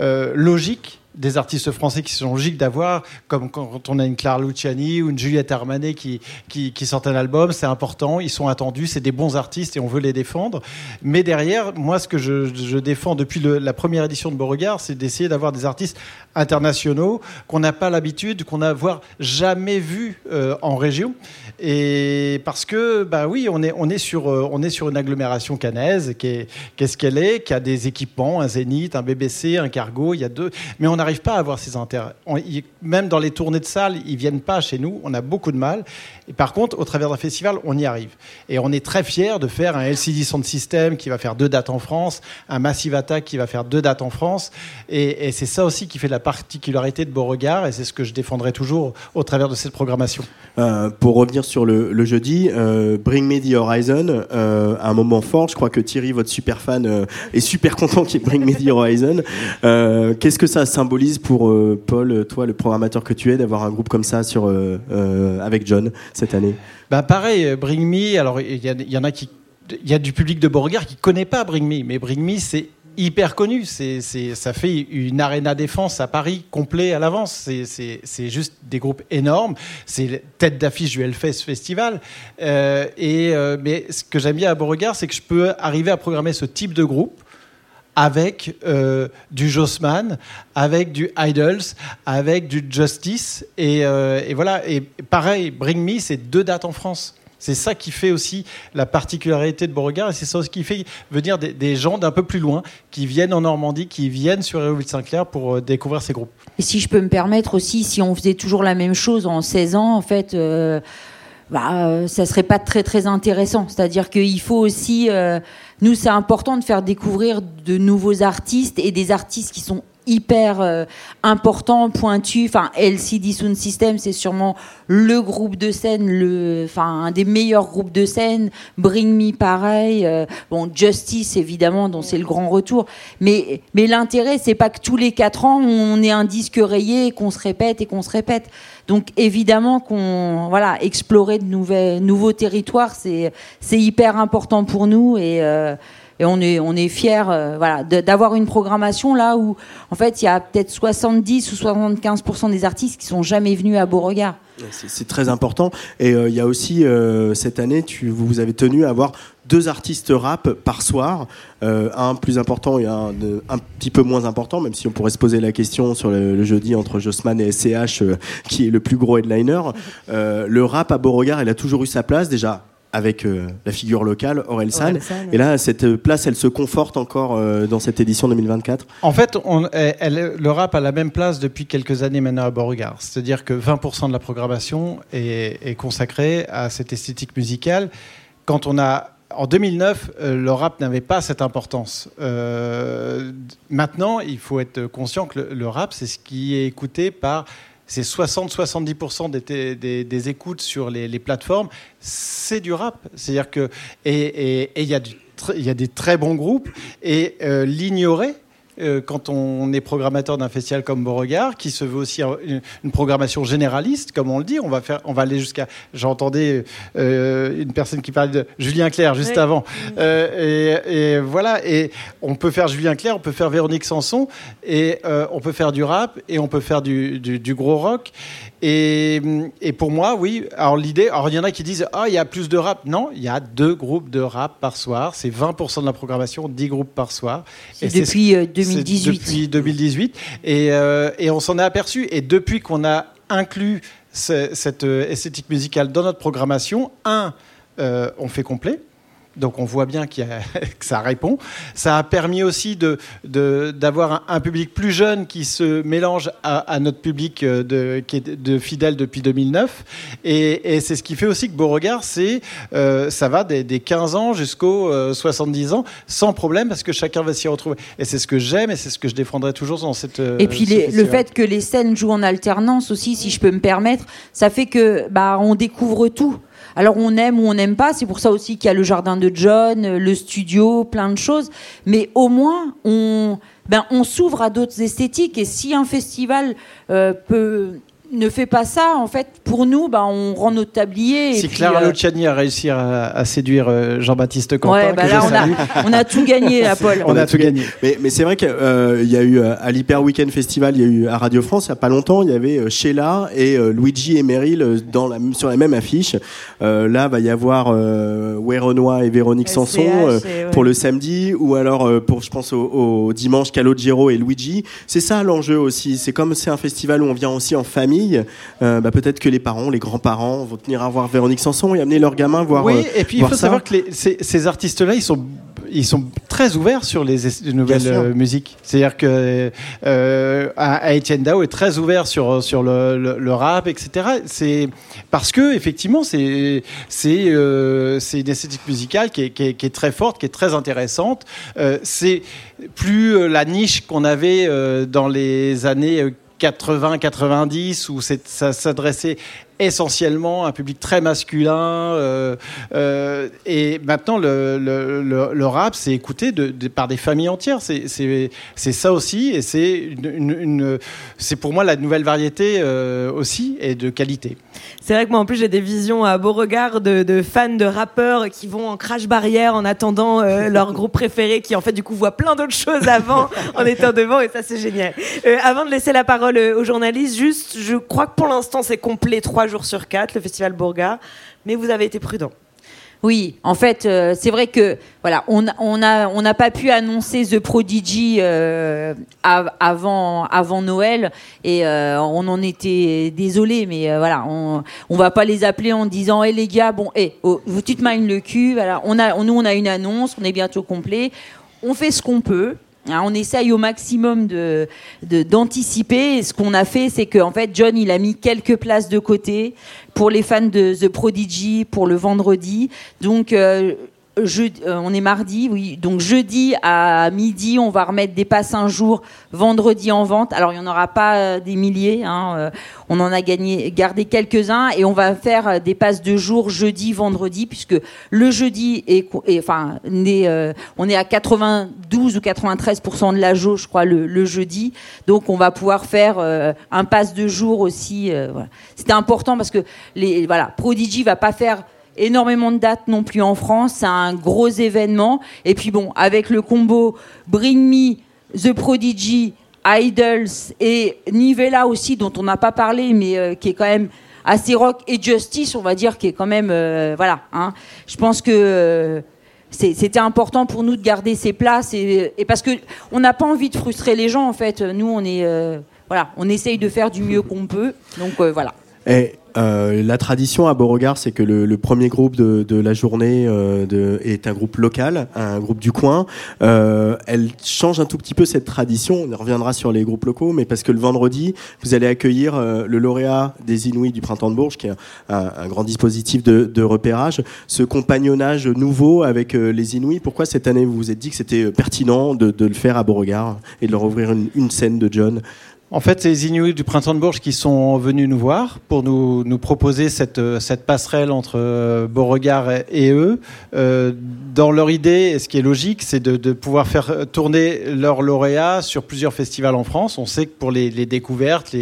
euh, logiques des artistes français qui sont logiques d'avoir, comme quand on a une Clara Luciani ou une Juliette Armanet qui, qui, sortent un album, c'est important, ils sont attendus, c'est des bons artistes et on veut les défendre. Mais derrière, moi, ce que je, défends depuis la première édition de Beauregard, c'est d'essayer d'avoir des artistes internationaux qu'on n'a pas l'habitude, qu'on n'a jamais vu euh, en région. Et parce que, bah oui, on est, on est, sur, euh, on est sur une agglomération canaise qu'est-ce qu'elle est, qui a des équipements, un Zénith, un BBC, un Cargo, il y a deux, mais on n'arrive pas à avoir ces intérêts. même dans les tournées de salles, ils viennent pas chez nous, on a beaucoup de mal. Et par contre, au travers d'un festival, on y arrive. Et on est très fiers de faire un LCD Sound System qui va faire deux dates en France, un Massive Attack qui va faire deux dates en France. Et, c'est ça aussi qui fait la particularité de Beauregard, et c'est ce que je défendrai toujours au travers de cette programmation. Euh, pour revenir sur le, jeudi, euh, Bring Me the Horizon, euh, un moment fort. Je crois que Thierry, votre super fan, est super content qu'il y ait Bring Me the Horizon. Qu'est-ce que ça symbolise pour Paul, toi, le programmateur que tu es, d'avoir un groupe comme ça sur, avec John cette année? Bah Pareil, Bring Me, alors il y, en a qui. Il y a du public de Beauregard qui ne connaît pas Bring Me, mais Bring Me, c'est hyper connu. C'est, ça fait une arena défense à Paris complet à l'avance. C'est, juste des groupes énormes. C'est tête d'affiche du Hellfest Festival. Euh, et, euh, mais ce que j'aime bien à Beauregard, c'est que je peux arriver à programmer ce type de groupe avec euh, du Jossman, avec du Idols, avec du Justice. Et, et voilà. Et pareil, Bring Me, c'est deux dates en France. C'est ça qui fait aussi la particularité de Beauregard et c'est ça qui fait venir des, gens d'un peu plus loin qui viennent en Normandie, qui viennent sur Hérouville-Saint-Clair pour euh, découvrir ces groupes. Et si je peux me permettre aussi, si on faisait toujours la même chose en 16 ans, en fait. Euh, bah, euh, ça serait pas très très intéressant. C'est-à-dire qu'il faut aussi, nous c'est important de faire découvrir de nouveaux artistes et des artistes qui sont hyper euh, important, pointu. Enfin, LCD Sound System, c'est sûrement le groupe de scène, le, enfin, un des meilleurs groupes de scène. Bring Me, pareil. Euh, bon, Justice, évidemment, dont c'est le grand retour. Mais, mais l'intérêt, c'est pas que tous les quatre ans, on ait un disque rayé, qu'on se répète et qu'on se répète. Donc, évidemment, qu'on, voilà, explorer de nouvelles, nouveaux territoires, c'est, c'est hyper important pour nous et, euh, et on est on est fiers euh, voilà d'avoir une programmation là où en fait il y a peut-être 70 ou 75% des artistes qui sont jamais venus à Beauregard. C'est très important et euh, il y a aussi euh, cette année tu vous avez tenu à avoir deux artistes rap par soir, un plus important et un, un petit peu moins important, même si on pourrait se poser la question sur le, jeudi entre Jossman et SCH, qui est le plus gros headliner. le rap à Beauregard, il a toujours eu sa place déjà avec euh, la figure locale, Aurel San. Et là, cette place, elle se conforte encore euh, dans cette édition 2024 En fait, on, elle, le rap a la même place depuis quelques années maintenant à Beauregard. C'est-à-dire que 20% de la programmation est, est, consacrée à cette esthétique musicale. Quand on a. En 2009, euh, le rap n'avait pas cette importance. maintenant, il faut être conscient que le, le rap, c'est ce qui est écouté par c'est 60-70% des, des, écoutes sur les, plateformes, c'est du rap. C'est-à-dire que et il y a il y a des très bons groupes et l'ignorer euh, quand on est programmateur d'un festival comme Beauregard, qui se veut aussi une, programmation généraliste, comme on le dit. On va, faire, on va aller jusqu'à. J'entendais euh, une personne qui parlait de Julien Clerc juste avant. Euh, et, voilà, et on peut faire Julien Clerc, on peut faire Véronique Sanson, et on peut faire du rap, et on peut faire du, du gros rock. Et, pour moi, oui. Alors l'idée, alors il y en a qui disent ah il y a plus de rap. Non, il y a deux groupes de rap par soir. C'est 20% de la programmation, 10 groupes par soir. Et depuis 2018. Euh, depuis 2018. Et, euh, et on s'en est aperçu. Et depuis qu'on a inclus cette euh, esthétique musicale dans notre programmation, un, on fait complet. Donc on voit bien *laughs* que ça répond. Ça a permis aussi d'avoir de, d'avoir un, public plus jeune qui se mélange à, notre public euh, de, qui est de fidèle depuis 2009. Et, c'est ce qui fait aussi que Beauregard, c'est euh, ça va des, 15 ans jusqu'aux 70 euh, ans sans problème parce que chacun va s'y retrouver. Et c'est ce que j'aime et c'est ce que je défendrai toujours dans cette. et puis le fait que les scènes jouent en alternance aussi, si je peux me permettre, ça fait que bah on découvre tout. Alors on aime ou on n'aime pas, c'est pour ça aussi qu'il y a le jardin de John, le studio, plein de choses. Mais au moins, on, ben, s'ouvre à d'autres esthétiques. Et si un festival euh, peut ne fait pas ça, en fait, pour nous, bah, on rend notre tablier. Si Clara euh... Luciani a réussi à, séduire euh, Jean-Baptiste Quentin, bah là, *laughs* on, a, tout gagné, *laughs* à Paul. On, a, tout gagné. Mais, mais c'est vrai qu'il euh, y a eu à l'Hyper Weekend Festival, il y a eu à Radio France, il n'y a pas longtemps, il y avait Sheila et Luigi et Meryl dans la, sur la même affiche. là, va y avoir Way Renoir et Véronique Sanson pour le samedi, ou alors pour, je pense, au, dimanche, Calogero et Luigi. C'est ça l'enjeu aussi. C'est comme c'est un festival où on vient aussi en famille euh, bah, peut-être que les parents, les grands-parents vont tenir à voir Véronique Sanson et amener leurs gamins voir. Oui, euh, et puis il faut savoir que ces, artistes-là, ils sont ils sont très ouverts sur les, nouvelles euh, musiques. C'est-à-dire que euh, Etienne Dao est très ouvert sur, sur le, rap, etc. C'est parce que effectivement, c'est c'est c'est une esthétique musicale qui est, qui, est, très forte, qui est très intéressante. c'est plus la niche qu'on avait dans les années 80-90 où ça s'adressait essentiellement un public très masculin. Euh, euh, et maintenant, le, le, rap, c'est écouté de, par des familles entières. C'est ça aussi, et c'est une, pour moi la nouvelle variété euh, aussi, et de qualité. C'est vrai que moi, en plus, j'ai des visions à beau regard de, fans de rappeurs qui vont en crash barrière en attendant *laughs* leur groupe préféré, qui en fait, du coup, voit plein d'autres choses avant *laughs* en étant devant, et ça, c'est génial. avant de laisser la parole aux journalistes, juste, je crois que pour l'instant, c'est complet. Trois jours sur quatre, le festival Bourga, mais vous avez été prudent. Oui, en fait, euh, c'est vrai que voilà, on n'a on on pas pu annoncer The Prodigy euh, avant, avant Noël et euh, on en était désolé, mais voilà, on, on va pas les appeler en disant hé les gars, bon, hé, oh, vous tu te le cul, voilà, on a, nous on a une annonce, on est bientôt complet, on fait ce qu'on peut. Hein, on essaye au maximum de, d'anticiper. ce qu'on a fait, c'est qu'en fait, John, il a mis quelques places de côté pour les fans de The Prodigy pour le vendredi. Donc, euh, euh, on est mardi, oui. Donc jeudi à midi, on va remettre des passes un jour, vendredi en vente. Alors il n'y en aura pas euh, des milliers, hein, euh, on en a gagné, gardé quelques-uns et on va faire des passes de jour jeudi, vendredi, puisque le jeudi est, enfin, on est à 92 ou 93% de la jauge, je crois, le, jeudi. Donc on va pouvoir faire un passe de jour aussi. C'était important parce que les, voilà, Prodigy va pas faire énormément de dates non plus en France. C'est un gros événement. Et puis bon, avec le combo Bring Me, The Prodigy, Idols et Nivella aussi, dont on n'a pas parlé, mais euh, qui est quand même assez rock, et Justice, on va dire, qui est quand même. Euh, voilà. Hein. Je pense que. Euh, c'était important pour nous de garder ces places et, parce que on n'a pas envie de frustrer les gens en fait. Nous, on est voilà, on essaye de faire du mieux qu'on peut. Donc voilà. Et euh, la tradition à Beauregard, c'est que le, premier groupe de, la journée euh, est un groupe local, un groupe du coin. Euh, elle change un tout petit peu cette tradition. On reviendra sur les groupes locaux, mais parce que le vendredi, vous allez accueillir le lauréat des Inuits du Printemps de Bourges, qui est un, grand dispositif de, repérage. Ce compagnonnage nouveau avec les Inuits, pourquoi cette année vous vous êtes dit que c'était pertinent de, le faire à Beauregard et de leur ouvrir une, une scène de John En fait, c'est les Inuits du Printemps de Bourges qui sont venus nous voir pour nous, proposer cette, cette passerelle entre euh, Beauregard et, eux. Euh, dans leur idée, ce qui est logique, c'est de, pouvoir faire tourner leurs lauréats sur plusieurs festivals en France. On sait que pour les, découvertes,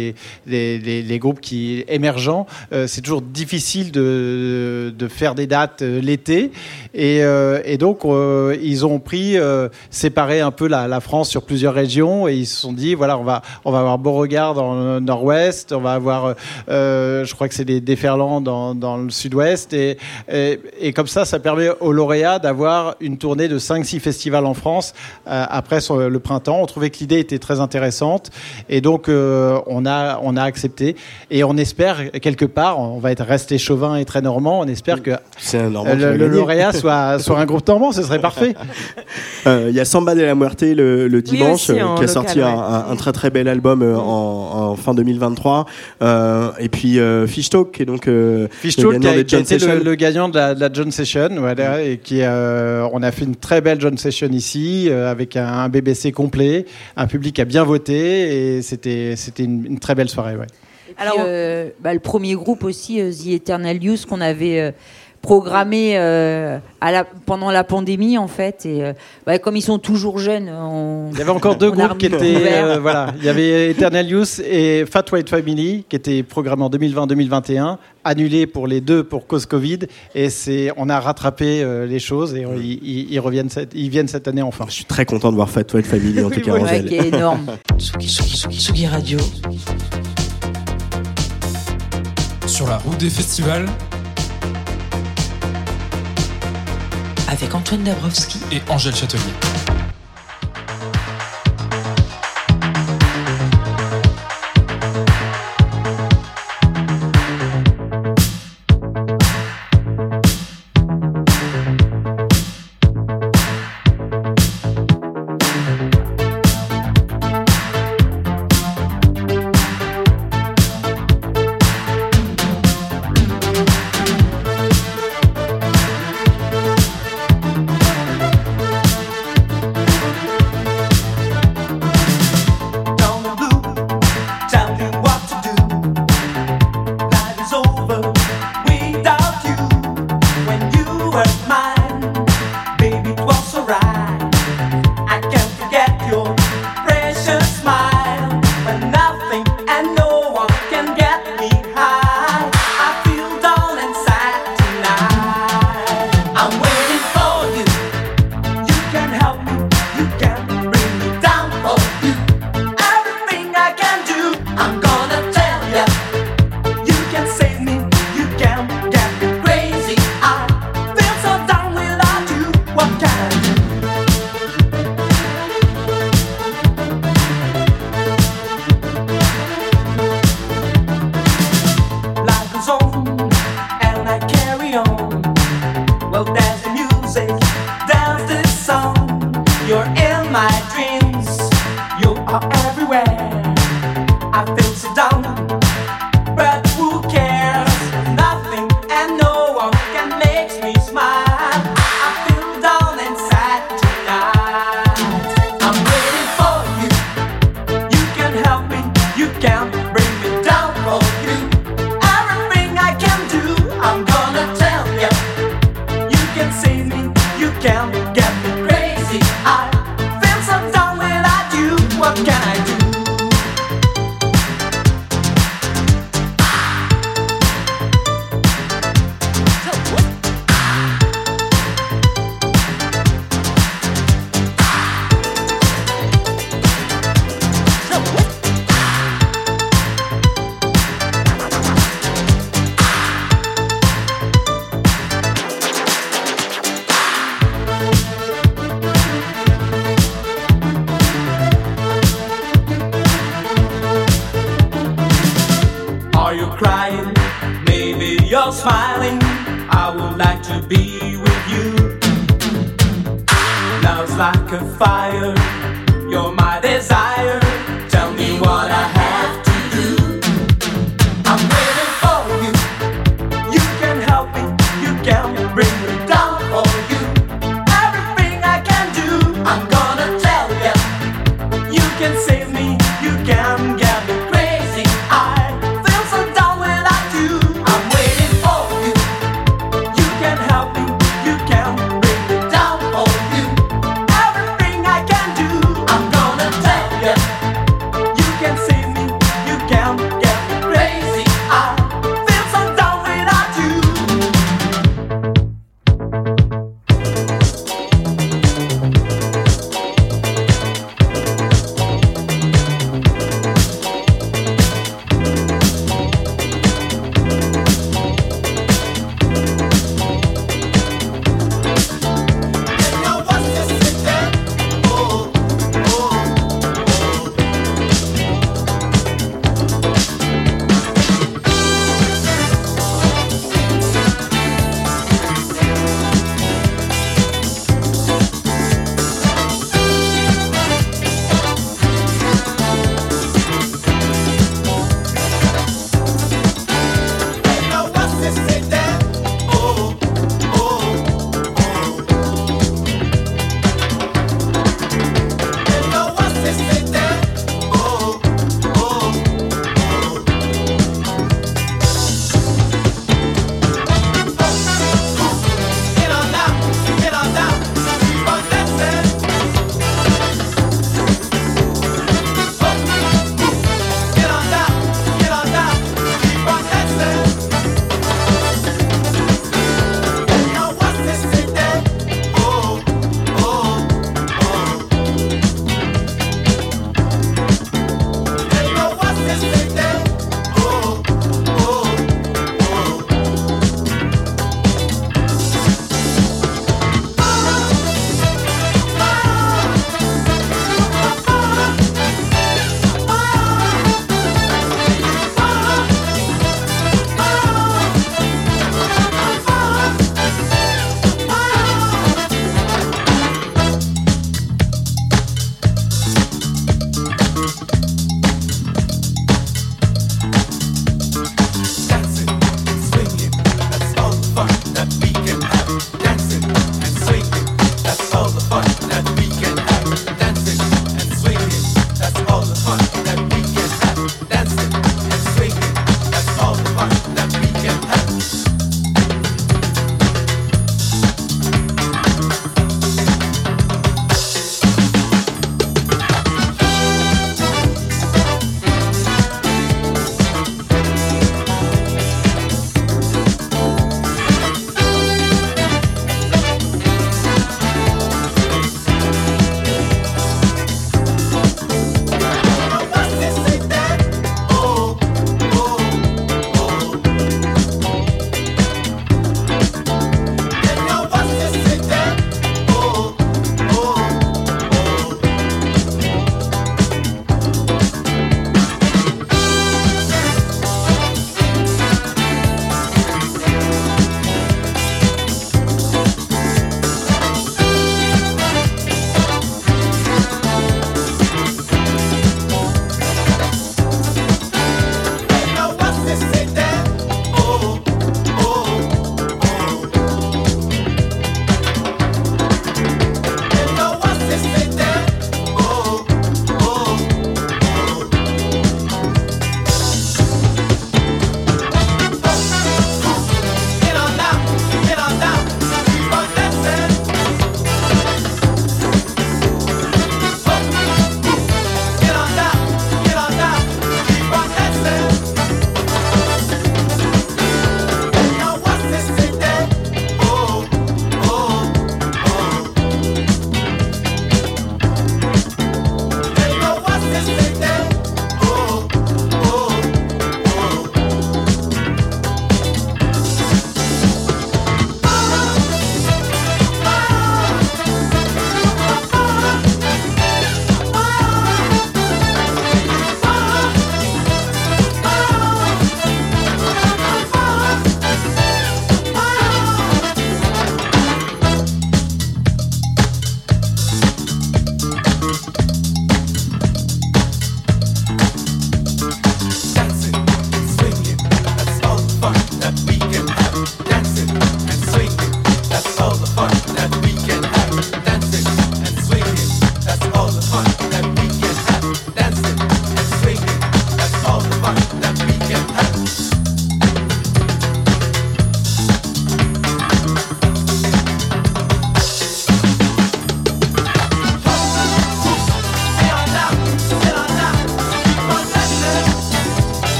les, groupes qui émergents, euh, c'est toujours difficile de, faire des dates euh, l'été. Et, euh, donc, ils ont pris, séparé un peu la, la, France sur plusieurs régions et ils se sont dit, voilà, on va, on va avoir Beauregard dans le nord-ouest, on va avoir, euh, euh, je crois que c'est des déferlants dans, dans le sud-ouest, et, et, comme ça, ça permet aux lauréats d'avoir une tournée de 5-6 festivals en France euh, après le printemps. On trouvait que l'idée était très intéressante, et donc on, a, on a accepté, et on espère quelque part, on va être resté chauvin et très normand, on espère que le, lauréat soit, soit un groupe normand, ce serait parfait. *laughs* Il y a Samba de la Muerte le, dimanche, qui a sorti un, un, très très bel album euh, en, fin 2023. Euh, et puis euh, Fish Talk, qui est donc le gagnant qui a, été le, gagnant de la, John Session, voilà, et qui on a fait une très belle John Session ici avec un, BBC complet, un public a bien voté et c'était c'était une, très belle soirée. Ouais. Alors, bah, le premier groupe aussi, The Eternal Youth, qu'on avait programmé euh, à la, pendant la pandémie en fait. Et euh, comme ils sont toujours jeunes, il y avait encore deux groupes qui étaient euh, voilà. Il y avait Eternal Youth et Fat White Family qui étaient programmés en 2020-2021, annulés pour les deux pour cause Covid. Et c'est on a rattrapé les choses et ils, reviennent cette, ils viennent cette année enfin. Je suis très content de voir Fat White Family en *laughs* tout cas. Ouais, qui est énorme. *laughs* Sugi Radio. Sur la route des festivals avec Antoine Dabrowski et Angèle Châtelier.